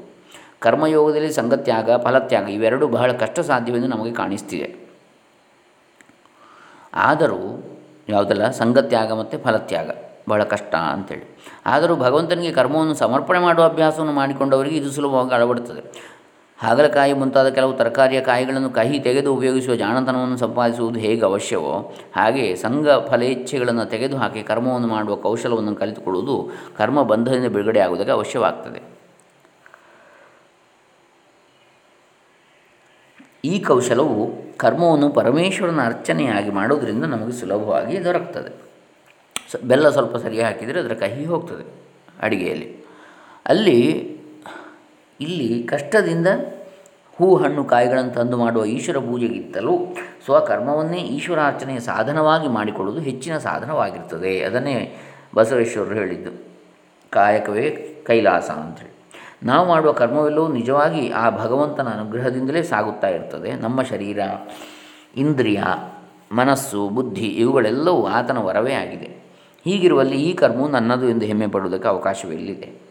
ಕರ್ಮಯೋಗದಲ್ಲಿ ಸಂಗತ್ಯಾಗ ಫಲತ್ಯಾಗ ಇವೆರಡೂ ಬಹಳ ಕಷ್ಟ ಸಾಧ್ಯವೆಂದು ನಮಗೆ ಕಾಣಿಸ್ತಿದೆ. ಆದರೂ ಯಾವುದಲ್ಲ ಸಂಗತ್ಯಾಗ ಮತ್ತು ಫಲತ್ಯಾಗ ಬಹಳ ಕಷ್ಟ ಅಂಥೇಳಿ ಆದರೂ ಭಗವಂತನಿಗೆ ಕರ್ಮವನ್ನು ಸಮರ್ಪಣೆ ಮಾಡುವ ಅಭ್ಯಾಸವನ್ನು ಮಾಡಿಕೊಂಡವರಿಗೆ ಇದು ಸುಲಭವಾಗಿ ಅಳವಡುತ್ತದೆ ಹಾಗಲಕಾಯಿ ಮುಂತಾದ ಕೆಲವು ತರಕಾರಿಯ ಕಾಯಿಗಳನ್ನು ಕಹಿ ತೆಗೆದು ಉಪಯೋಗಿಸುವ ಜಾಣತನವನ್ನು ಸಂಪಾದಿಸುವುದು ಹೇಗೆ ಅವಶ್ಯವೋ ಹಾಗೆ ಸಂಘ ಫಲೇಚ್ಛೆಗಳನ್ನು ತೆಗೆದುಹಾಕಿ ಕರ್ಮವನ್ನು ಮಾಡುವ ಕೌಶಲವನ್ನು ಕಲಿತುಕೊಳ್ಳುವುದು ಕರ್ಮ ಬಂಧದಿಂದ ಬಿಡುಗಡೆ ಆಗುವುದಕ್ಕೆ ಅವಶ್ಯವಾಗ್ತದೆ. ಈ ಕೌಶಲವು ಕರ್ಮವನ್ನು ಪರಮೇಶ್ವರನ ಅರ್ಚನೆಯಾಗಿ ಮಾಡೋದರಿಂದ ನಮಗೆ ಸುಲಭವಾಗಿ ದೊರಕ್ತದೆ. ಬೆಲ್ಲ ಸ್ವಲ್ಪ ಸರಿಯಾಗಿ ಹಾಕಿದರೆ ಅದರ ಕಹಿ ಹೋಗ್ತದೆ ಅಡಿಗೆಯಲ್ಲಿ. ಅಲ್ಲಿ ಇಲ್ಲಿ ಕಷ್ಟದಿಂದ ಹೂ ಹಣ್ಣು ಕಾಯಿಗಳನ್ನು ತಂದು ಮಾಡುವ ಈಶ್ವರ ಪೂಜೆಗಿಂತಲೂ ಸ್ವಕರ್ಮವನ್ನೇ ಈಶ್ವರಾರ್ಚನೆಯ ಸಾಧನವಾಗಿ ಮಾಡಿಕೊಳ್ಳುವುದು ಹೆಚ್ಚಿನ ಸಾಧನವಾಗಿರ್ತದೆ. ಅದನ್ನೇ ಬಸವೇಶ್ವರರು ಹೇಳಿದ್ದು. ಕಾಯಕವೇ ಕೈಲಾಸ ಅಂಥೇಳಿ ನಾವು ಮಾಡುವ ಕರ್ಮವೆಲ್ಲವೂ ನಿಜವಾಗಿ ಆ ಭಗವಂತನ ಅನುಗ್ರಹದಿಂದಲೇ ಸಾಗುತ್ತಾ ಇರ್ತದೆ. ನಮ್ಮ ಶರೀರ, ಇಂದ್ರಿಯ, ಮನಸ್ಸು, ಬುದ್ಧಿ ಇವುಗಳೆಲ್ಲವೂ ಆತನ ವರವೇ ಆಗಿದೆ. ಹೀಗಿರುವಲ್ಲಿ ಈ ಕರ್ಮವು ನನ್ನದು ಎಂದು ಹೆಮ್ಮೆ ಪಡುವುದಕ್ಕೆ ಅವಕಾಶವೆಲ್ಲಿದೆ.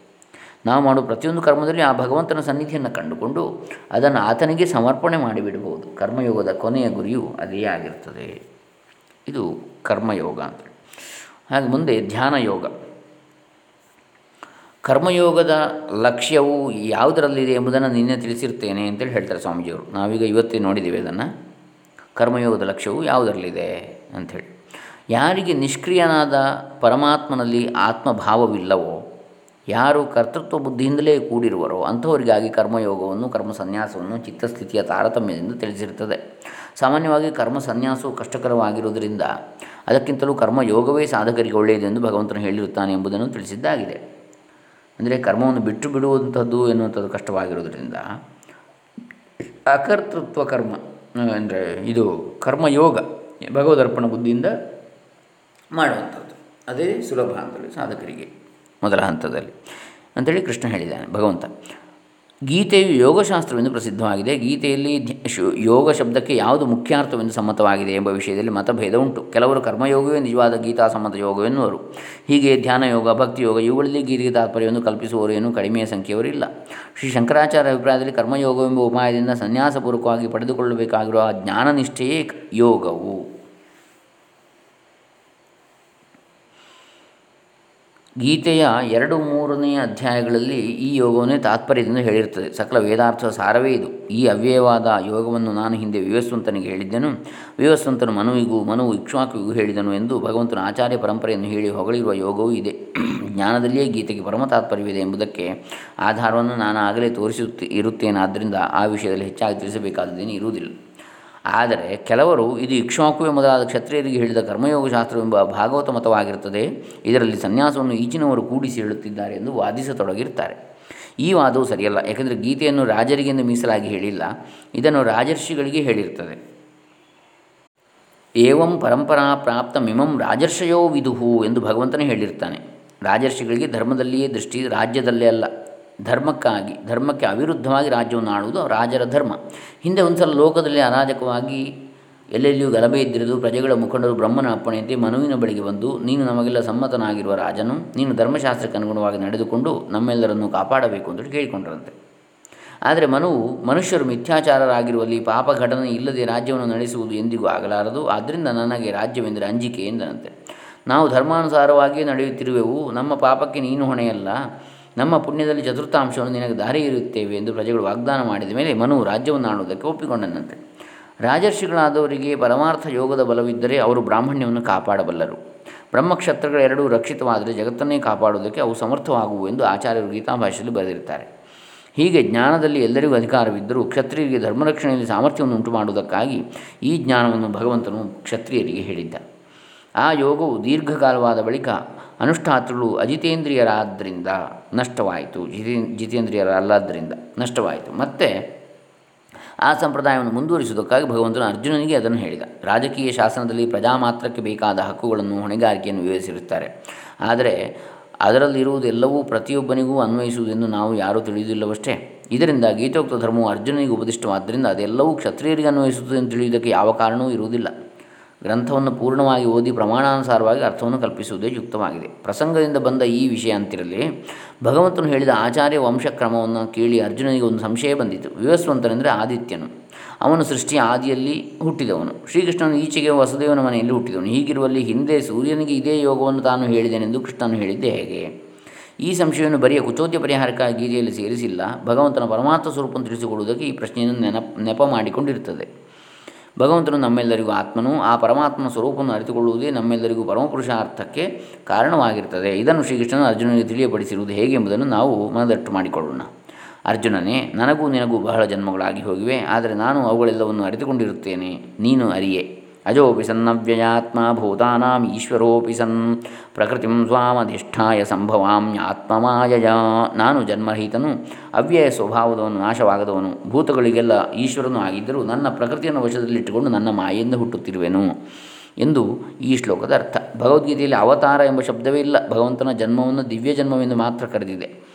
ನಾವು ಮಾಡುವ ಪ್ರತಿಯೊಂದು ಕರ್ಮದಲ್ಲಿ ಆ ಭಗವಂತನ ಸನ್ನಿಧಿಯನ್ನು ಕಂಡುಕೊಂಡು ಅದನ್ನು ಆತನಿಗೆ ಸಮರ್ಪಣೆ ಮಾಡಿಬಿಡಬಹುದು. ಕರ್ಮಯೋಗದ ಕೊನೆಯ ಗುರಿಯು ಅದೇ ಆಗಿರ್ತದೆ ಇದು ಕರ್ಮಯೋಗ ಅಂತ ಹಾಗೆ ಮುಂದೆ ಧ್ಯಾನಯೋಗ ಕರ್ಮಯೋಗದ ಲಕ್ಷ್ಯವು ಯಾವುದರಲ್ಲಿದೆ ಎಂಬುದನ್ನು ನಿನ್ನೆ ತಿಳಿಸಿರ್ತೇನೆ ಅಂತೇಳಿ ಹೇಳ್ತಾರೆ ಸ್ವಾಮೀಜಿಯವರು. ನಾವೀಗ ಇವತ್ತೇ ನೋಡಿದ್ದೇವೆ ಅದನ್ನು. ಕರ್ಮಯೋಗದ ಲಕ್ಷ್ಯವು ಯಾವುದರಲ್ಲಿದೆ ಅಂಥೇಳಿ ಯಾರಿಗೆ ನಿಷ್ಕ್ರಿಯನಾದ ಪರಮಾತ್ಮನಲ್ಲಿ ಆತ್ಮಭಾವವಿಲ್ಲವೋ ಯಾರು ಕರ್ತೃತ್ವ ಬುದ್ಧಿಯಿಂದಲೇ ಕೂಡಿರುವರೋ ಅಂಥವರಿಗಾಗಿ ಕರ್ಮಯೋಗವನ್ನು ಕರ್ಮ ಸನ್ಯಾಸವನ್ನು ಚಿತ್ತಸ್ಥಿತಿಯ ತಾರತಮ್ಯದಿಂದ ತಿಳಿಸಿರುತ್ತದೆ. ಸಾಮಾನ್ಯವಾಗಿ ಕರ್ಮ ಸನ್ಯಾಸವು ಕಷ್ಟಕರವಾಗಿರುವುದರಿಂದ ಅದಕ್ಕಿಂತಲೂ ಕರ್ಮಯೋಗವೇ ಸಾಧಕರಿಗೆ ಒಳ್ಳೆಯದು ಎಂದು ಭಗವಂತನು ಹೇಳಿರುತ್ತಾನೆ ಎಂಬುದನ್ನು ತಿಳಿಸಿದ್ದಾಗಿದೆ. ಅಂದರೆ ಕರ್ಮವನ್ನು ಬಿಟ್ಟು ಬಿಡುವಂಥದ್ದು ಎನ್ನುವಂಥದ್ದು ಕಷ್ಟವಾಗಿರುವುದರಿಂದ ಅಕರ್ತೃತ್ವ ಕರ್ಮ, ಅಂದರೆ ಇದು ಕರ್ಮಯೋಗ, ಭಗವದರ್ಪಣ ಬುದ್ಧಿಯಿಂದ ಮಾಡುವಂಥದ್ದು. ಅದೇ ಸುಲಭ ಅಂತೇಳಿ ಸಾಧಕರಿಗೆ. ಮೊದಲ ಹಂತದಲ್ಲಿ. ಅಂಥೇಳಿ ಕೃಷ್ಣ ಹೇಳಿದ್ದಾನೆ, ಭಗವಂತ. ಗೀತೆಯು ಯೋಗಶಾಸ್ತ್ರವೆಂದು ಪ್ರಸಿದ್ಧವಾಗಿದೆ. ಗೀತೆಯಲ್ಲಿ ಯೋಗ ಶಬ್ದಕ್ಕೆ ಯಾವುದು ಮುಖ್ಯಾರ್ಥವೆಂದು ಸಮ್ಮತವಾಗಿದೆ ಎಂಬ ವಿಷಯದಲ್ಲಿ ಮತಭೇದ ಉಂಟು. ಕೆಲವರು ಕರ್ಮಯೋಗವೇ ನಿಜವಾದ ಗೀತಾ ಸಮ್ಮತ ಯೋಗವೆನ್ನುವರು. ಹೀಗೆ ಧ್ಯಾನ ಯೋಗ, ಭಕ್ತಿ ಯೋಗ, ಇವುಗಳಲ್ಲಿ ಗೀತೆಗೆ ತಾತ್ಪರ್ಯವನ್ನು ಕಲ್ಪಿಸುವವರು ಏನು ಕಡಿಮೆಯ ಸಂಖ್ಯೆಯವರಿಲ್ಲ ಶ್ರೀ ಶಂಕರಾಚಾರ್ಯ ಅಭಿಪ್ರಾಯದಲ್ಲಿ ಕರ್ಮಯೋಗವೆಂಬ ಉಪಾಯದಿಂದ ಸನ್ಯಾಸಪೂರ್ವಕವಾಗಿ ಪಡೆದುಕೊಳ್ಳಬೇಕಾಗಿರುವ ಜ್ಞಾನನಿಷ್ಠೆಯೇ ಯೋಗವು. ಗೀತೆಯ ಎರಡು ಮೂರನೆಯ ಅಧ್ಯಾಯಗಳಲ್ಲಿ ಈ ಯೋಗವನ್ನೇ ತಾತ್ಪರ್ಯದಿಂದ ಹೇಳಿರ್ತದೆ. ಸಕಲ ವೇದಾರ್ಥ ಸಾರವೇ ಇದು. ಈ ಅವ್ಯಯವಾದ ಯೋಗವನ್ನು ನಾನು ಹಿಂದೆ ವಿವಸ್ವಂತನಿಗೆ ಹೇಳಿದ್ದೆನು. ವಿವಸ್ವಂತನು ಮನುವಿಗೂ, ಮನುವು ಇಕ್ಷ್ವಾಕಿಗೂ ಹೇಳಿದನು ಎಂದು ಭಗವಂತನ ಆಚಾರ್ಯ ಪರಂಪರೆಯನ್ನು ಹೇಳಿ ಹೊಗಳಿರುವ ಯೋಗವೂ ಇದೆ. ಜ್ಞಾನದಲ್ಲಿಯೇ ಗೀತೆಗೆ ಪರಮ ತಾತ್ಪರ್ಯವಿದೆ ಎಂಬುದಕ್ಕೆ ಆಧಾರವನ್ನು ನಾನು ಆಗಲೇ ತೋರಿಸುತ್ತೆ ಇರುತ್ತೇನಾದ್ದರಿಂದ ಆ ವಿಷಯದಲ್ಲಿ ಹೆಚ್ಚಾಗಿ ತಿಳಿಸಬೇಕಾದದ್ದೇನು ಇರುವುದಿಲ್ಲ. ಆದರೆ ಕೆಲವರು ಇದು ಇಕ್ಷ್ವಾಕುವೆ ಮೊದಲಾದ ಕ್ಷತ್ರಿಯರಿಗೆ ಹೇಳಿದ ಕರ್ಮಯೋಗ ಶಾಸ್ತ್ರವೆಂಬ ಭಾಗವತ ಮತವಾಗಿರುತ್ತದೆ. ಇದರಲ್ಲಿ ಸನ್ಯಾಸವನ್ನು ಈಚಿನವರು ಕೂಡಿಸಿ ಹೇಳುತ್ತಿದ್ದಾರೆ ಎಂದು ವಾದಿಸತೊಡಗಿರುತ್ತಾರೆ ಈ ವಾದವು ಸರಿಯಲ್ಲ. ಏಕೆಂದರೆ ಗೀತೆಯನ್ನು ರಾಜರಿಗೆಂದು ಮೀಸಲಾಗಿ ಹೇಳಿಲ್ಲ. ಇದನ್ನು ರಾಜರ್ಷಿಗಳಿಗೆ ಹೇಳಿರ್ತದೆ ಏವಂ ಪರಂಪರಾ ಪ್ರಾಪ್ತ ಮಿಮಂ ರಾಜರ್ಷಯೋ ವಿದುಹು ಎಂದು ಭಗವಂತನೇ ಹೇಳಿರ್ತಾನೆ. ರಾಜರ್ಷಿಗಳಿಗೆ ಧರ್ಮದಲ್ಲಿಯೇ ದೃಷ್ಟಿ ರಾಜ್ಯದಲ್ಲೇ ಅಲ್ಲ. ಧರ್ಮಕ್ಕಾಗಿ, ಧರ್ಮಕ್ಕೆ ಅವಿರುದ್ಧವಾಗಿ ರಾಜ್ಯವನ್ನು ಆಳುವುದು ರಾಜರ ಧರ್ಮ. ಹಿಂದೆ ಒಂದು ಸಲ ಲೋಕದಲ್ಲಿ ಅರಾಜಕವಾಗಿ ಎಲ್ಲೆಲ್ಲಿಯೂ ಗಲಭೆ ಇದ್ದಿರುವುದು, ಪ್ರಜೆಗಳ ಮುಖಂಡರು ಬ್ರಹ್ಮನ ಅಪ್ಪಣೆಯಂತೆ ಮನುವಿನ ಬಳಿಗೆ ಬಂದು, ನೀನು ನಮಗೆಲ್ಲ ಸಮ್ಮತನಾಗಿರುವ ರಾಜನು, ನೀನು ಧರ್ಮಶಾಸ್ತ್ರಕ್ಕೆ ಅನುಗುಣವಾಗಿ ನಡೆದುಕೊಂಡು ನಮ್ಮೆಲ್ಲರನ್ನು ಕಾಪಾಡಬೇಕು ಅಂತ ಕೇಳಿಕೊಂಡರಂತೆ. ಆದರೆ ಮನುವು, ಮನುಷ್ಯರು ಮಿಥ್ಯಾಚಾರರಾಗಿರುವಲ್ಲಿ ಪಾಪ ಘಟನೆ ಇಲ್ಲದೆ ರಾಜ್ಯವನ್ನು ನಡೆಸುವುದು ಎಂದಿಗೂ ಆಗಲಾರದು. ಆದ್ದರಿಂದ ನನಗೆ ರಾಜ್ಯವೆಂದರೆ ಅಂಜಿಕೆ ಎಂದನಂತೆ. ನಾವು ಧರ್ಮಾನುಸಾರವಾಗಿಯೇ ನಡೆಯುತ್ತಿರುವೆವು. ನಮ್ಮ ಪಾಪಕ್ಕೆ ನೀನು ಹೊಣೆಯಲ್ಲ. ನಮ್ಮ ಪುಣ್ಯದಲ್ಲಿ ಚತುರ್ಥಾಂಶವನ್ನು ನಿನಗೆ ದಾರಿ ಇರುತ್ತೇವೆ ಎಂದು ಪ್ರಜೆಗಳು ವಾಗ್ದಾನ ಮಾಡಿದ ಮೇಲೆ ಮನು ರಾಜ್ಯವನ್ನು ಆಳುವುದಕ್ಕೆ ಒಪ್ಪಿಕೊಂಡನಂತೆ. ರಾಜರ್ಷಿಗಳಾದವರಿಗೆ ಪರಮಾರ್ಥ ಯೋಗದ ಬಲವಿದ್ದರೆ ಅವರು ಬ್ರಾಹ್ಮಣ್ಯವನ್ನು ಕಾಪಾಡಬಲ್ಲರು. ಬ್ರಹ್ಮಕ್ಷತ್ರಗಳೆರಡೂ ರಕ್ಷಿತವಾದರೆ ಜಗತ್ತನ್ನೇ ಕಾಪಾಡುವುದಕ್ಕೆ ಅವು ಸಮರ್ಥವಾಗುವು ಎಂದು ಆಚಾರ್ಯರು ಗೀತಾಭಾಷೆಯಲ್ಲಿ ಬರೆದಿರುತ್ತಾರೆ. ಹೀಗೆ ಜ್ಞಾನದಲ್ಲಿ ಎಲ್ಲರಿಗೂ ಅಧಿಕಾರವಿದ್ದರೂ ಕ್ಷತ್ರಿಯರಿಗೆ ಧರ್ಮರಕ್ಷಣೆಯಲ್ಲಿ ಸಾಮರ್ಥ್ಯವನ್ನು ಉಂಟು ಮಾಡುವುದಕ್ಕಾಗಿ ಈ ಜ್ಞಾನವನ್ನು ಭಗವಂತನು ಕ್ಷತ್ರಿಯರಿಗೆ ಹೇಳಿದ್ದ. ಆ ಯೋಗವು ದೀರ್ಘಕಾಲವಾದ ಬಳಿಕ ಅನುಷ್ಠಾತೃಗಳು ಅಜಿತೇಂದ್ರಿಯರಾದ್ದರಿಂದ ನಷ್ಟವಾಯಿತು. ಜಿತೇ ಜಿತೇಂದ್ರಿಯರಲ್ಲಾದ್ದರಿಂದ ನಷ್ಟವಾಯಿತು. ಮತ್ತು ಆ ಸಂಪ್ರದಾಯವನ್ನು ಮುಂದುವರಿಸುವುದಕ್ಕಾಗಿ ಭಗವಂತನು ಅರ್ಜುನನಿಗೆ ಅದನ್ನು ಹೇಳಿದ. ರಾಜಕೀಯ ಶಾಸನದಲ್ಲಿ ಪ್ರಜಾ ಮಾತ್ರಕ್ಕೆ ಬೇಕಾದ ಹಕ್ಕುಗಳನ್ನು ಹೊಣೆಗಾರಿಕೆಯನ್ನು ವಿವರಿಸಿರುತ್ತಾರೆ. ಆದರೆ ಅದರಲ್ಲಿರುವುದೆಲ್ಲವೂ ಪ್ರತಿಯೊಬ್ಬನಿಗೂ ಅನ್ವಯಿಸುವುದೆಂದು ನಾವು ಯಾರೂ ತಿಳಿಯುವುದಿಲ್ಲವಷ್ಟೇ ಇದರಿಂದ ಗೀತೋಕ್ತ ಧರ್ಮವು ಅರ್ಜುನನಿಗೆ ಉಪದಿಷ್ಟವಾದ್ದರಿಂದ ಅದೆಲ್ಲವೂ ಕ್ಷತ್ರಿಯರಿಗೆ ಅನ್ವಯಿಸುತ್ತದೆ ಎಂದು ತಿಳಿಯುವುದಕ್ಕೆ ಯಾವ ಕಾರಣವೂ ಇರುವುದಿಲ್ಲ. ಗ್ರಂಥವನ್ನು ಪೂರ್ಣವಾಗಿ ಓದಿ ಪ್ರಮಾಣಾನುಸಾರವಾಗಿ ಅರ್ಥವನ್ನು ಕಲ್ಪಿಸುವುದೇ ಯುಕ್ತವಾಗಿದೆ. ಪ್ರಸಂಗದಿಂದ ಬಂದ ಈ ವಿಷಯ ಅಂತಿರಲಿ, ಭಗವಂತನು ಹೇಳಿದ ಆಚಾರ್ಯ ವಂಶಕ್ರಮವನ್ನು ಕೇಳಿ ಅರ್ಜುನನಿಗೆ ಒಂದು ಸಂಶಯ ಬಂದಿತು. ವಿವಸ್ವಂತನೆಂದರೆ ಆದಿತ್ಯನು. ಅವನು ಸೃಷ್ಟಿಯ ಆದಿಯಲ್ಲಿ ಹುಟ್ಟಿದವನು. ಶ್ರೀಕೃಷ್ಣನು ಈಚೆಗೆ ವಸುದೇವನ ಮನೆಯಲ್ಲಿ ಹುಟ್ಟಿದವನು. ಹೀಗಿರುವಲ್ಲಿ ಹಿಂದೆ ಸೂರ್ಯನಿಗೆ ಇದೇ ಯೋಗವನ್ನು ತಾನು ಹೇಳಿದೆನೆಂದು ಕೃಷ್ಣನು ಹೇಳಿದ್ದೆ ಹೇಗೆ? ಈ ಸಂಶಯವನ್ನು ಬರಿಯ ಕುಚೋದ್ಯ ಪರಿಹಾರಕ್ಕಾಗಿ ಗೀತೆಯಲ್ಲಿ ಸೇರಿಸಿಲ್ಲ. ಭಗವಂತನ ಪರಮಾತ್ಮ ಸ್ವರೂಪವನ್ನು ತಿಳಿಸಿಕೊಡುವುದಕ್ಕೆ ಈ ಪ್ರಶ್ನೆಯನ್ನು ನೆನಪ ನೆಪ ಮಾಡಿಕೊಂಡಿರುತ್ತದೆ. ಭಗವಂತನು ನಮ್ಮೆಲ್ಲರಿಗೂ ಆತ್ಮನು, ಆ ಪರಮಾತ್ಮನ ಸ್ವರೂಪವನ್ನು ಅರಿತುಕೊಳ್ಳುವುದೇ ನಮ್ಮೆಲ್ಲರಿಗೂ ಪರಮಪುರುಷಾರ್ಥಕ್ಕೆ ಕಾರಣವಾಗಿರ್ತದೆ. ಇದನ್ನು ಶ್ರೀಕೃಷ್ಣನು ಅರ್ಜುನನಿಗೆ ತಿಳಿಯಪಡಿಸಿರುವುದು ಹೇಗೆ ಎಂಬುದನ್ನು ನಾವು ಮನದಟ್ಟು ಮಾಡಿಕೊಳ್ಳೋಣ. ಅರ್ಜುನನೇ, ನನಗೂ ನಿನಗೂ ಬಹಳ ಜನ್ಮಗಳಾಗಿ ಹೋಗಿವೆ, ಆದರೆ ನಾನು ಅವುಗಳೆಲ್ಲವನ್ನು ಅರಿತುಕೊಂಡಿರುತ್ತೇನೆ, ನೀನು ಅರಿಯೆ. ಅಜೋಪಿ ಸನ್ನವ್ಯಯಾತ್ಮ ಭೂತಾನಾಂ ಈಶ್ವರೋಪಿ ಸನ್ ಪ್ರಕೃತಿಂ ಸ್ವಾಮಧಿಷ್ಠಾಯ ಸಂಭವಾಮ್ಯಾತ್ಮಮಾಯಯ ನಾನು ಜನ್ಮರಹಿತನು ಅವ್ಯಯ ಸ್ವಭಾವದವನು ನಾಶವಾಗದವನು, ಭೂತಗಳಿಗೆಲ್ಲ ಈಶ್ವರನು ಆಗಿದ್ದರೂ ನನ್ನ ಪ್ರಕೃತಿಯನ್ನು ವಶದಲ್ಲಿಟ್ಟುಕೊಂಡು ನನ್ನ ಮಾಯೆಯಿಂದ ಹುಟ್ಟುತ್ತಿರುವೆನು ಎಂದು ಈ ಶ್ಲೋಕದ ಅರ್ಥ. ಭಗವದ್ಗೀತೆಯಲ್ಲಿ ಅವತಾರ ಎಂಬ ಶಬ್ದವೇ ಇಲ್ಲ. ಭಗವಂತನ ಜನ್ಮವನ್ನು ದಿವ್ಯ ಜನ್ಮವೆಂದು ಮಾತ್ರ ಕರೆದಿದೆ.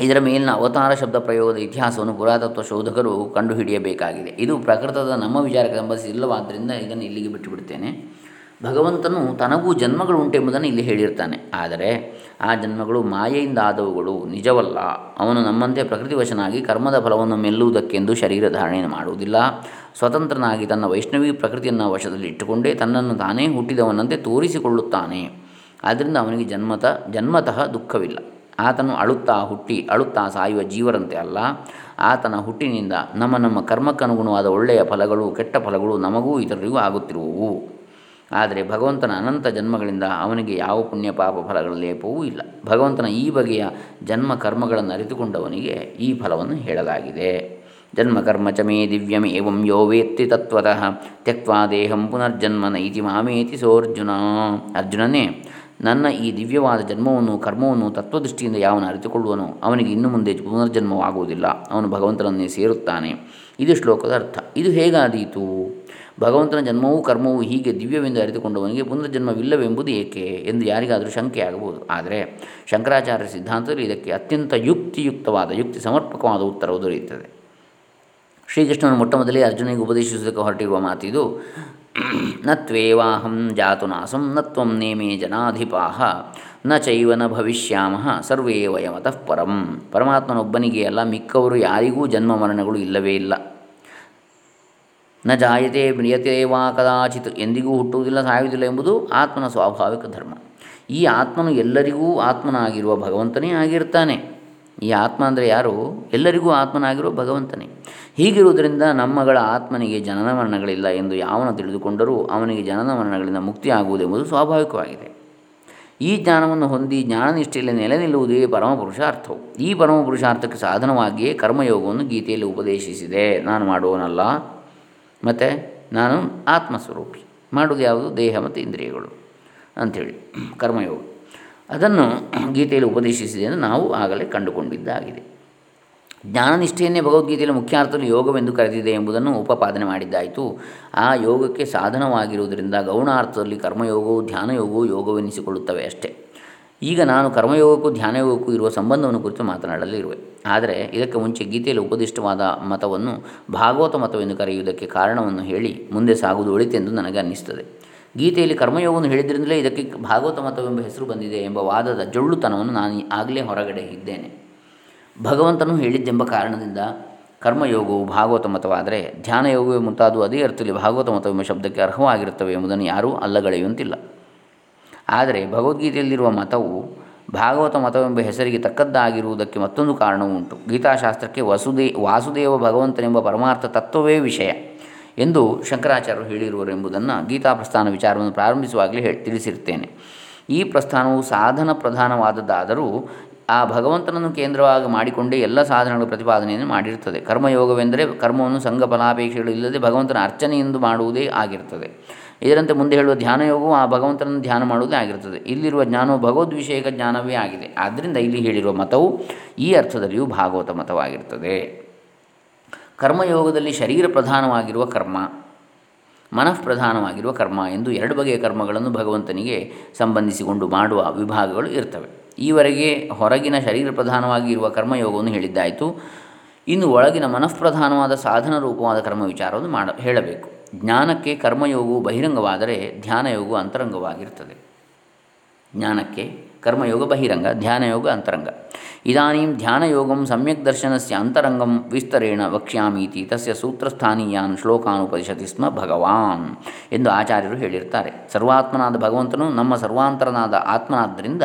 ಇದರ ಮೇಲಿನ ಅವತಾರ ಶಬ್ದ ಪ್ರಯೋಗದ ಇತಿಹಾಸವನ್ನು ಪುರಾತತ್ವ ಶೋಧಕರು ಕಂಡುಹಿಡಿಯಬೇಕಾಗಿದೆ. ಇದು ಪ್ರಕೃತದ ನಮ್ಮ ವಿಚಾರಕ್ಕೆ ಸಂಬಂಧಿಸಿಲ್ಲವಾದ್ದರಿಂದ ಇದನ್ನು ಇಲ್ಲಿಗೆ ಬಿಟ್ಟುಬಿಡ್ತೇನೆ. ಭಗವಂತನು ತನಗೂ ಜನ್ಮಗಳು ಉಂಟೆಂಬುದನ್ನು ಇಲ್ಲಿ ಹೇಳಿರ್ತಾನೆ. ಆದರೆ ಆ ಜನ್ಮಗಳು ಮಾಯೆಯಿಂದ ಆದವುಗಳು ನಿಜವಲ್ಲ. ಅವನು ನಮ್ಮಂತೆ ಪ್ರಕೃತಿವಶನಾಗಿ ಕರ್ಮದ ಫಲವನ್ನು ಮೆಲ್ಲುವುದಕ್ಕೆಂದು ಶರೀರ ಧಾರಣೆ ಮಾಡುವುದಿಲ್ಲ. ಸ್ವತಂತ್ರನಾಗಿ ತನ್ನ ವೈಷ್ಣವಿ ಪ್ರಕೃತಿಯನ್ನು ವಶದಲ್ಲಿ ಇಟ್ಟುಕೊಂಡೇ ತನ್ನನ್ನು ತಾನೇ ಹುಟ್ಟಿದವನಂತೆ ತೋರಿಸಿಕೊಳ್ಳುತ್ತಾನೆ. ಆದ್ದರಿಂದ ಅವನಿಗೆ ಜನ್ಮತ, ಜನ್ಮತಃ ದುಃಖವಿಲ್ಲ. ಆತನು ಅಳುತ್ತಾ ಹುಟ್ಟಿ, ಅಳುತ್ತಾ ಸಾಯುವ ಜೀವರಂತೆ ಅಲ್ಲ. ಆತನ ಹುಟ್ಟಿನಿಂದ ನಮ್ಮ ನಮ್ಮ ಕರ್ಮಕ್ಕನುಗುಣವಾದ ಒಳ್ಳೆಯ ಫಲಗಳು, ಕೆಟ್ಟ ಫಲಗಳು ನಮಗೂ ಇತರರಿಗೂ ಆಗುತ್ತಿರುವವು. ಆದರೆ ಭಗವಂತನ ಅನಂತ ಜನ್ಮಗಳಿಂದ ಅವನಿಗೆ ಯಾವ ಪುಣ್ಯ ಪಾಪ ಫಲಗಳ ಲೇಪವೂ ಇಲ್ಲ. ಭಗವಂತನ ಈ ಬಗೆಯ ಜನ್ಮ ಕರ್ಮಗಳನ್ನು ಅರಿತುಕೊಂಡವನಿಗೆ ಈ ಫಲವನ್ನು ಹೇಳಲಾಗಿದೆ. ಜನ್ಮ ಕರ್ಮ ಚ ಮೇ ದಿವ್ಯಂ ಏವಂ ಯೋ ವೇತ್ತಿ ತತ್ವತಃ ತ್ಯಕ್ವಾ ದೇಹಂ ಪುನರ್ಜನ್ಮನ ಇತಿ ಮಾಮೇತಿ ಸೋರ್ಜುನ ಅರ್ಜುನನೇ ನನ್ನ ಈ ದಿವ್ಯವಾದ ಜನ್ಮವನ್ನು, ಕರ್ಮವನ್ನು, ತತ್ವದೃಷ್ಟಿಯಿಂದ ಯಾವನು ಅರಿತುಕೊಳ್ಳುವನು, ಅವನಿಗೆ ಇನ್ನು ಮುಂದೆ ಪುನರ್ಜನ್ಮವಾಗುವುದಿಲ್ಲ. ಅವನು ಭಗವಂತನನ್ನೇ ಸೇರುತ್ತಾನೆ. ಇದು ಶ್ಲೋಕದ ಅರ್ಥ. ಇದು ಹೇಗಾದೀತು? ಭಗವಂತನ ಜನ್ಮವೂ, ಕರ್ಮವೂ ಹೀಗೆ ದಿವ್ಯವೆಂದು ಅರಿತುಕೊಂಡವನಿಗೆ ಪುನರ್ಜನ್ಮವಿಲ್ಲವೆಂಬುದು ಏಕೆ ಎಂದು ಯಾರಿಗಾದರೂ ಶಂಕೆ ಆಗಬಹುದು ಆದರೆ ಶಂಕರಾಚಾರ್ಯ ಸಿದ್ಧಾಂತದಲ್ಲಿ ಇದಕ್ಕೆ ಅತ್ಯಂತ ಯುಕ್ತಿಯುಕ್ತವಾದ ಯುಕ್ತಿ ಸಮರ್ಪಕವಾದ ಉತ್ತರವು ದೊರೆಯುತ್ತದೆ. ಶ್ರೀಕೃಷ್ಣನು ಮೊಟ್ಟಮೊದಲೇ ಅರ್ಜುನಿಗೆ ಉಪದೇಶಿಸುವುದಕ್ಕೆ ಹೊರಟಿರುವ ಮಾತಿದು ನ ಜಾತುನಾಸಂ ಜಾತು ನಾಸಂ ನ ತ್ವಂ ನೇಮೇ ಜನಾಧಿಪಾಹ ನ ಚೈವನ ಭವಿಷ್ಯಾಮಃ ಸರ್ವೇ ವಯಮತಃ ಪರಂ. ಪರಮಾತ್ಮನೊಬ್ಬನಿಗೆ ಅಲ್ಲ, ಮಿಕ್ಕವರು ಯಾರಿಗೂ ಜನ್ಮ ಮರಣಗಳು ಇಲ್ಲವೇ ಇಲ್ಲ. ನ ಜಾಯತೆ ಮ್ರಿಯತೆ ಕದಾಚಿತ್ ಎಂದಿಗೂ ಹುಟ್ಟುವುದಿಲ್ಲ, ಸಾಯುವುದಿಲ್ಲ ಎಂಬುದು ಆತ್ಮನ ಸ್ವಾಭಾವಿಕ ಧರ್ಮ. ಈ ಆತ್ಮನು ಎಲ್ಲರಿಗೂ ಆತ್ಮನಾಗಿರುವ ಭಗವಂತನೇ ಆಗಿರ್ತಾನೆ. ಈ ಆತ್ಮ ಅಂದರೆ ಯಾರು? ಎಲ್ಲರಿಗೂ ಆತ್ಮನಾಗಿರೋ ಭಗವಂತನೇ. ಹೀಗಿರುವುದರಿಂದ ನಮ್ಮಗಳ ಆತ್ಮನಿಗೆ ಜನನ ಮರಣಗಳಿಲ್ಲ ಎಂದು ಯಾವನು ತಿಳಿದುಕೊಂಡರೂ ಅವನಿಗೆ ಜನನ ಮರಣಗಳಿಂದ ಮುಕ್ತಿ ಆಗುವುದೆಂಬುದು ಸ್ವಾಭಾವಿಕವಾಗಿದೆ. ಈ ಜ್ಞಾನವನ್ನು ಹೊಂದಿ ಜ್ಞಾನನಿಷ್ಠೆಯಲ್ಲಿ ನೆಲೆ ನಿಲ್ಲುವುದೇ ಪರಮ ಪುರುಷಾರ್ಥವು ಈ ಪರಮ ಪುರುಷಾರ್ಥಕ್ಕೆ ಸಾಧನವಾಗಿಯೇ ಕರ್ಮಯೋಗವನ್ನು ಗೀತೆಯಲ್ಲಿ ಉಪದೇಶಿಸಿದೆ. ನಾನು ಮಾಡುವನಲ್ಲ, ಮತ್ತು ನಾನು ಆತ್ಮಸ್ವರೂಪಿ. ಮಾಡುವುದು ಯಾವುದು? ದೇಹ ಮತ್ತು ಇಂದ್ರಿಯಗಳು. ಅಂಥೇಳಿ. ಕರ್ಮಯೋಗ. ಅದನ್ನು ಗೀತೆಯಲ್ಲಿ ಉಪದೇಶಿಸಿದೆ ಎಂದು ನಾವು ಆಗಲೇ ಕಂಡುಕೊಂಡಿದ್ದಾಗಿದೆ. ಜ್ಞಾನನಿಷ್ಠೆಯನ್ನೇ ಭಗವದ್ಗೀತೆಯಲ್ಲಿ ಮುಖ್ಯಾರ್ಥದಲ್ಲಿ ಯೋಗವೆಂದು ಕರೆದಿದೆ ಎಂಬುದನ್ನು ಉಪಪಾದನೆ ಮಾಡಿದ್ದಾಯಿತು. ಆ ಯೋಗಕ್ಕೆ ಸಾಧನವಾಗಿರುವುದರಿಂದ ಗೌಣಾರ್ಥದಲ್ಲಿ ಕರ್ಮಯೋಗವು ಧ್ಯಾನಯೋಗವು ಯೋಗವೆನಿಸಿಕೊಳ್ಳುತ್ತವೆ ಅಷ್ಟೇ. ಈಗ ನಾನು ಕರ್ಮಯೋಗಕ್ಕೂ ಧ್ಯಾನಯೋಗಕ್ಕೂ ಇರುವ ಸಂಬಂಧವನ್ನು ಕುರಿತು ಮಾತನಾಡಲಿರುವೆ. ಆದರೆ ಇದಕ್ಕೆ ಮುಂಚೆ ಗೀತೆಯಲ್ಲಿ ಉಪದಿಷ್ಟವಾದ ಮತವನ್ನು ಭಾಗವತ ಮತವೆಂದು ಕರೆಯುವುದಕ್ಕೆ ಕಾರಣವನ್ನು ಹೇಳಿ ಮುಂದೆ ಸಾಗುವುದು ಒಳಿತೆಂದು ನನಗೆ ಅನ್ನಿಸ್ತದೆ ಗೀತೆಯಲ್ಲಿ ಕರ್ಮಯೋಗವನ್ನು ಹೇಳಿದ್ರಿಂದಲೇ ಇದಕ್ಕೆ ಭಾಗವತ ಮತವೆಂಬ ಹೆಸರು ಬಂದಿದೆ ಎಂಬ ವಾದದ ಜೊಳ್ಳುತನವನ್ನು ನಾನು ಆಗಲೇ ಹೊರಗಡೆ ಇದ್ದೇನೆ. ಭಗವಂತನು ಹೇಳಿದ್ದೆಂಬ ಕಾರಣದಿಂದ ಕರ್ಮಯೋಗವು ಭಾಗವತ ಮತವಾದರೆ ಧ್ಯಾನಯೋಗವೇ ಮುಂತಾದವು ಅದೇ ಅರ್ಥದಲ್ಲಿ ಭಾಗವತ ಮತವೆಂಬ ಶಬ್ದಕ್ಕೆ ಅರ್ಹವಾಗಿರುತ್ತವೆ ಎಂಬುದನ್ನು ಯಾರೂ ಅಲ್ಲಗಳೆಯುವಂತಿಲ್ಲ. ಆದರೆ ಭಗವದ್ಗೀತೆಯಲ್ಲಿರುವ ಮತವು ಭಾಗವತ ಮತವೆಂಬ ಹೆಸರಿಗೆ ತಕ್ಕದ್ದಾಗಿರುವುದಕ್ಕೆ ಮತ್ತೊಂದು ಕಾರಣವೂ ಉಂಟು. ಗೀತಾಶಾಸ್ತ್ರಕ್ಕೆ ವಸುದೇ ವಾಸುದೇವ ಭಗವಂತನೆಂಬ ಪರಮಾರ್ಥ ತತ್ವವೇ ವಿಷಯ. ಎಂದು ಶಂಕರಾಚಾರ್ಯರು ಹೇಳಿರುವರು ಎಂಬುದನ್ನು ಗೀತಾ ಪ್ರಸ್ಥಾನ ವಿಚಾರವನ್ನು ಪ್ರಾರಂಭಿಸುವಾಗಲೇ ಹೇಳಿ ತಿಳಿಸಿರುತ್ತೇನೆ. ಈ ಪ್ರಸ್ಥಾನವು ಸಾಧನ ಪ್ರಧಾನವಾದದ್ದಾದರೂ ಆ ಭಗವಂತನನ್ನು ಕೇಂದ್ರವಾಗಿ ಮಾಡಿಕೊಂಡೇ ಎಲ್ಲ ಸಾಧನಗಳ ಪ್ರತಿಪಾದನೆಯನ್ನು ಮಾಡಿರುತ್ತದೆ. ಕರ್ಮಯೋಗವೆಂದರೆ ಕರ್ಮವನ್ನು ಸಂಘ ಫಲಾಪೇಕ್ಷೆಗಳು ಇಲ್ಲದೆ ಭಗವಂತನ ಅರ್ಚನೆ ಎಂದು ಮಾಡುವುದೇ ಆಗಿರುತ್ತದೆ. ಇದರಂತೆ ಮುಂದೆ ಹೇಳುವ ಧ್ಯಾನಯೋಗವು ಆ ಭಗವಂತನನ್ನು ಧ್ಯಾನ ಮಾಡುವುದೇ ಆಗಿರುತ್ತದೆ. ಇಲ್ಲಿರುವ ಜ್ಞಾನವು ಭಗವದ್ವಿಷಯಕ ಜ್ಞಾನವೇ ಆಗಿದೆ. ಆದ್ದರಿಂದ ಇಲ್ಲಿ ಹೇಳಿರುವ ಮತವು ಈ ಅರ್ಥದಲ್ಲಿಯೂ ಭಾಗವತ ಮತವಾಗಿರುತ್ತದೆ. ಕರ್ಮಯೋಗದಲ್ಲಿ ಶರೀರ ಪ್ರಧಾನವಾಗಿರುವ ಕರ್ಮ, ಮನಃ ಪ್ರಧಾನವಾಗಿರುವ ಕರ್ಮ ಎಂದು ಎರಡು ಬಗೆಯ ಕರ್ಮಗಳನ್ನು ಭಗವಂತನಿಗೆ ಸಂಬಂಧಿಸಿಕೊಂಡು ಮಾಡುವ ವಿಭಾಗಗಳು ಇರ್ತವೆ. ಈವರೆಗೆ ಹೊರಗಿನ ಶರೀರ ಪ್ರಧಾನವಾಗಿ ಇರುವ ಕರ್ಮಯೋಗವನ್ನು ಹೇಳಿದ್ದಾಯಿತು. ಇನ್ನು ಒಳಗಿನ ಮನಃಪ್ರಧಾನವಾದ ಸಾಧನ ರೂಪವಾದ ಕರ್ಮ ವಿಚಾರವನ್ನು ಮಾಡ, ಹೇಳಬೇಕು. ಜ್ಞಾನಕ್ಕೆ ಕರ್ಮಯೋಗವು ಬಹಿರಂಗವಾದರೆ ಧ್ಯಾನಯೋಗವು ಅಂತರಂಗವಾಗಿರ್ತದೆ. ಜ್ಞಾನಕ್ಕೆ ಕರ್ಮಯೋಗ ಬಹಿರಂಗ, ಧ್ಯಾನಯೋಗ ಅಂತರಂಗ. ಇದಾನೀಂ ಧ್ಯಾನಯೋಗಂ ಸಮ್ಯಕ್ ದರ್ಶನಸ್ಯ ಅಂತರಂಗಂ ವಿಸ್ತರೇಣ ವಕ್ಷ್ಯಾಮೀತಿ ತಸ್ಯ ಸೂತ್ರಸ್ಥಾನೀಯಾನ್ ಶ್ಲೋಕಾನ್ ಸ್ಮ ಭಗವಾನ್ ಎಂದು ಆಚಾರ್ಯರು ಹೇಳಿರ್ತಾರೆ. ಸರ್ವಾತ್ಮನಾದ ಭಗವಂತನು ನಮ್ಮ ಸರ್ವಾಂತರನಾದ ಆತ್ಮನಾದ್ದರಿಂದ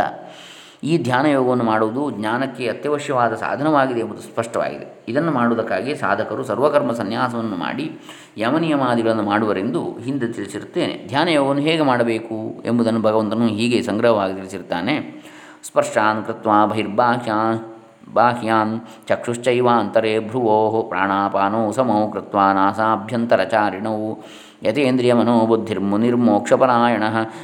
ಈ ಧ್ಯಾನ ಯೋಗವನ್ನು ಮಾಡುವುದು ಜ್ಞಾನಕ್ಕೆ ಅತ್ಯವಶ್ಯವಾದ ಸಾಧನವಾಗಿದೆ ಎಂಬುದು ಸ್ಪಷ್ಟವಾಗಿದೆ. ಇದನ್ನು ಮಾಡುವುದಕ್ಕಾಗಿ ಸಾಧಕರು ಸರ್ವಕರ್ಮ ಸನ್ಯಾಸವನ್ನು ಮಾಡಿ ಯಮನಿಯಮಾದಿಗಳನ್ನು ಮಾಡುವರೆಂದು ಹಿಂದೆ ತಿಳಿಸಿರುತ್ತೇನೆ. ಧ್ಯಾನ ಯೋಗವನ್ನು ಹೇಗೆ ಮಾಡಬೇಕು ಎಂಬುದನ್ನು ಭಗವಂತನು ಹೀಗೆ ಸಂಗ್ರಹವಾಗಿ ತಿಳಿಸಿರುತ್ತಾನೆ. ಸ್ಪರ್ಶಾನ್ ಕೃತ್ವ ಬಹಿರ್ಬಾಹ್ಯಾನ್, ಬಾಹ್ಯಾನ್ ಚಕ್ಷುಶ್ಚೈವಾಂತರೆ ಭ್ರುವೋ ಪ್ರಾಣಾಪಾನೋ ಸಮೋ ಕೃತ್ವ ನಾಸಾಭ್ಯಂತರಚಾರಿಣೌ ಯತೇಂದ್ರಿಯ ಮನೋಬುದ್ಧಿರ್ಮುನಿರ್ಮೋಕ್ಷಪರಾಯಣ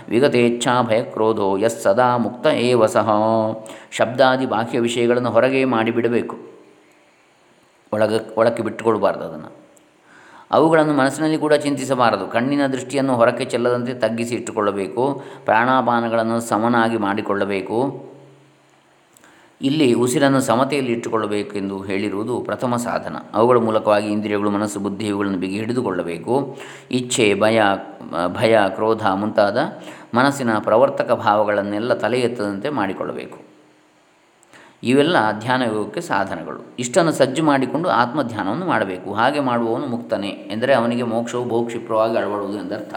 ವಿಗತೇಚ್ಛಾ ಭಯಕ್ರೋಧೋ ಯಸ್ ಸದಾ ಮುಕ್ತ ಏವ ಸಹ. ಶಬ್ದಾದಿ ಬಾಹ್ಯ ವಿಷಯಗಳನ್ನು ಹೊರಗೆ ಮಾಡಿಬಿಡಬೇಕು. ಒಳಗ, ಒಳಕ್ಕೆ ಬಿಟ್ಟುಕೊಡಬಾರ್ದು ಅದನ್ನು. ಅವುಗಳನ್ನು ಮನಸ್ಸಿನಲ್ಲಿ ಕೂಡ ಚಿಂತಿಸಬಾರದು. ಕಣ್ಣಿನ ದೃಷ್ಟಿಯನ್ನು ಹೊರಕ್ಕೆ ಚೆಲ್ಲದಂತೆ ತಗ್ಗಿಸಿ ಇಟ್ಟುಕೊಳ್ಳಬೇಕು. ಪ್ರಾಣಾಪಾನಗಳನ್ನು ಸಮನಾಗಿ ಮಾಡಿಕೊಳ್ಳಬೇಕು. ಇಲ್ಲಿ ಉಸಿರನ್ನು ಸಮತೆಯಲ್ಲಿ ಇಟ್ಟುಕೊಳ್ಳಬೇಕೆಂದು ಹೇಳಿರುವುದು ಪ್ರಥಮ ಸಾಧನ. ಅವುಗಳ ಮೂಲಕವಾಗಿ ಇಂದ್ರಿಯಗಳು, ಮನಸ್ಸು, ಬುದ್ಧಿ ಇವುಗಳನ್ನು ಬಿಗಿ ಹಿಡಿದುಕೊಳ್ಳಬೇಕು. ಇಚ್ಛೆ, ಭಯ ಭಯ, ಕ್ರೋಧ ಮುಂತಾದ ಮನಸ್ಸಿನ ಪ್ರವರ್ತಕ ಭಾವಗಳನ್ನೆಲ್ಲ ತಲೆ ಎತ್ತದಂತೆ ಮಾಡಿಕೊಳ್ಳಬೇಕು. ಇವೆಲ್ಲ ಧ್ಯಾನ ಯೋಗಕ್ಕೆ ಸಾಧನಗಳು. ಇಷ್ಟನ್ನು ಸಜ್ಜು ಮಾಡಿಕೊಂಡು ಆತ್ಮಧ್ಯಾನವನ್ನು ಮಾಡಬೇಕು. ಹಾಗೆ ಮಾಡುವವನು ಮುಕ್ತನೇ ಎಂದರೆ ಅವನಿಗೆ ಮೋಕ್ಷವು, ಭೋಕ್ಷಿಪ್ರವಾಗಿ ಅಳವಡುವುದು ಎಂದರ್ಥ.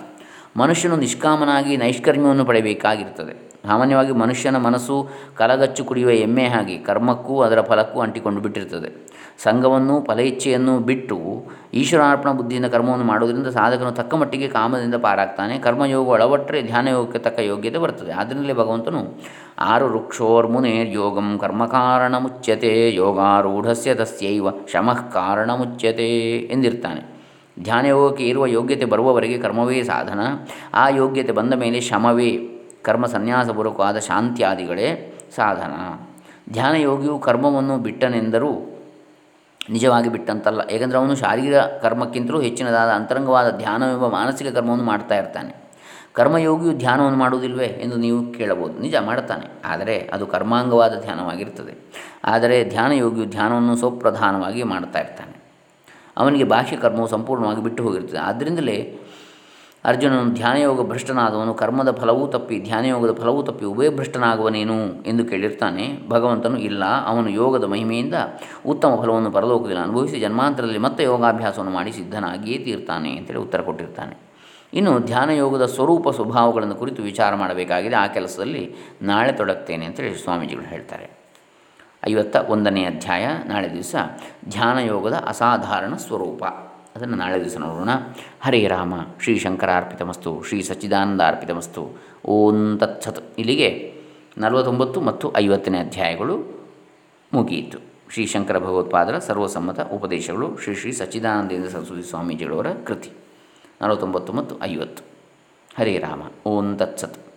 ಮನುಷ್ಯನು ನಿಷ್ಕಾಮನಾಗಿ ನೈಷ್ಕರ್ಮ್ಯವನ್ನು ಪಡೆಯಬೇಕಾಗಿರ್ತದೆ ಸಾಮಾನ್ಯವಾಗಿ ಮನುಷ್ಯನ ಮನಸ್ಸು ಕಲಗಚ್ಚು ಕುಡಿಯುವ ಎಮ್ಮೆ ಹಾಗೆ ಕರ್ಮಕ್ಕೂ ಅದರ ಫಲಕ್ಕೂ ಅಂಟಿಕೊಂಡು ಬಿಟ್ಟಿರ್ತದೆ. ಸಂಘವನ್ನು ಫಲ ಇಚ್ಛೆಯನ್ನು ಬಿಟ್ಟು ಈಶ್ವರಾರ್ಪಣ ಬುದ್ಧಿಯಿಂದ ಕರ್ಮವನ್ನು ಮಾಡುವುದರಿಂದ ಸಾಧಕನು ತಕ್ಕ ಮಟ್ಟಿಗೆ ಕಾಮದಿಂದ ಪಾರಾಗ್ತಾನೆ. ಕರ್ಮಯೋಗ ಒಳಬಟ್ಟರೆ ಧ್ಯಾನಯೋಗಕ್ಕೆ ತಕ್ಕ ಯೋಗ್ಯತೆ ಬರ್ತದೆ. ಆದ್ದರಿಂದಲೇ ಭಗವಂತನು ಆರು ವೃಕ್ಷೋರ್ಮುನೇರ್ ಯೋಗಂ ಕರ್ಮಕಾರಣ ಮುಚ್ಯತೆ, ಯೋಗಾರೂಢಸ್ಯ ತಸ್ಯೈವ ಶಮಃ ಕಾರಣ ಮುಚ್ಚತೆ ಎಂದಿರ್ತಾನೆ. ಧ್ಯಾನಯೋಗಕ್ಕೆ ಇರುವ ಯೋಗ್ಯತೆ ಬರುವವರೆಗೆ ಕರ್ಮವೇ ಸಾಧನ. ಆ ಯೋಗ್ಯತೆ ಬಂದ ಮೇಲೆ ಶಮವೇ ಕರ್ಮ ಸನ್ಯಾಸಪೂರ್ವಕವಾದ ಶಾಂತಿಯಾದಿಗಳೇ ಸಾಧನ. ಧ್ಯಾನಯೋಗಿಯು ಕರ್ಮವನ್ನು ಬಿಟ್ಟನೆಂದರೂ ನಿಜವಾಗಿ ಬಿಟ್ಟಂತಲ್ಲ. ಏಕೆಂದರೆ ಅವನು ಶಾರೀರ ಕರ್ಮಕ್ಕಿಂತಲೂ ಹೆಚ್ಚಿನದಾದ ಅಂತರಂಗವಾದ ಧ್ಯಾನವೆಂಬ ಮಾನಸಿಕ ಕರ್ಮವನ್ನು ಮಾಡ್ತಾ ಇರ್ತಾನೆ. ಕರ್ಮಯೋಗಿಯು ಧ್ಯಾನವನ್ನು ಮಾಡುವುದಿಲ್ವೇ ಎಂದು ನೀವು ಕೇಳಬಹುದು. ನಿಜ ಮಾಡ್ತಾನೆ. ಆದರೆ ಅದು ಕರ್ಮಾಂಗವಾದ ಧ್ಯಾನವಾಗಿರ್ತದೆ ಆದರೆ ಧ್ಯಾನಯೋಗಿಯು ಧ್ಯಾನವನ್ನು ಸ್ವಪ್ರಧಾನವಾಗಿ ಮಾಡ್ತಾ ಇರ್ತಾನೆ. ಅವನಿಗೆ ಬಾಹ್ಯ ಕರ್ಮವು ಸಂಪೂರ್ಣವಾಗಿ ಬಿಟ್ಟು ಹೋಗಿರ್ತದೆ ಆದ್ದರಿಂದಲೇ ಅರ್ಜುನನು ಧ್ಯಾನಯೋಗ ಭ್ರಷ್ಟನಾದವನು, ಕರ್ಮದ ಫಲವೂ ತಪ್ಪಿ, ಧ್ಯಾನಯೋಗದ ಫಲವೂ ತಪ್ಪಿ ಉಭಯ ಭ್ರಷ್ಟನಾಗುವನೇನು ಎಂದು ಕೇಳಿರ್ತಾನೆ. ಭಗವಂತನು ಇಲ್ಲ, ಅವನು ಯೋಗದ ಮಹಿಮೆಯಿಂದ ಉತ್ತಮ ಫಲವನ್ನು ಪರಲೋಕದಲ್ಲಿ ಅನುಭವಿಸಿ ಜನ್ಮಾಂತರದಲ್ಲಿ ಮತ್ತೆ ಯೋಗಾಭ್ಯಾಸವನ್ನು ಮಾಡಿ ಸಿದ್ಧನಾಗಿಯೇ ತೀರ್ತಾನೆ ಅಂತೇಳಿ ಉತ್ತರ ಕೊಟ್ಟಿರ್ತಾನೆ. ಇನ್ನು ಧ್ಯಾನಯೋಗದ ಸ್ವರೂಪ ಸ್ವಭಾವಗಳನ್ನು ಕುರಿತು ವಿಚಾರ ಮಾಡಬೇಕಾಗಿದೆ. ಆ ಕೆಲಸದಲ್ಲಿ ನಾಳೆ ತೊಡಗ್ತೇನೆ ಅಂತೇಳಿ ಸ್ವಾಮೀಜಿಗಳು ಹೇಳ್ತಾರೆ. ಐವತ್ತ ಒಂದನೇ ಅಧ್ಯಾಯ, ನಾಳೆ ದಿವಸ ಧ್ಯಾನಯೋಗದ ಅಸಾಧಾರಣ ಸ್ವರೂಪ. ಅದನ್ನು ನಾಳೆ ದಿವಸ ನೋಡೋಣ. ಹರೇ ರಾಮ, ಶ್ರೀ ಶಂಕರಾರ್ಪಿತಮಸ್ತು ಶ್ರೀ ಸಚ್ಚಿದಾನಂದ ಓಂ ತತ್ಸತ್. ಇಲ್ಲಿಗೆ ನಲವತ್ತೊಂಬತ್ತು ಮತ್ತು ಐವತ್ತನೇ ಅಧ್ಯಾಯಗಳು ಮುಗಿಯಿತು. ಶ್ರೀ ಶಂಕರ ಭಗವತ್ಪಾದರ ಸರ್ವಸಮ್ಮತ ಉಪದೇಶಗಳು ಶ್ರೀ ಶ್ರೀ ಸಚ್ಚಿದಾನಂದೇಂದ್ರ ಸರಸ್ವತಿ ಸ್ವಾಮೀಜಿಗಳವರ ಕೃತಿ. ನಲವತ್ತೊಂಬತ್ತು ಮತ್ತು ಐವತ್ತು. ಹರೇ ರಾಮ, ಓಂ ತತ್ಸತ್.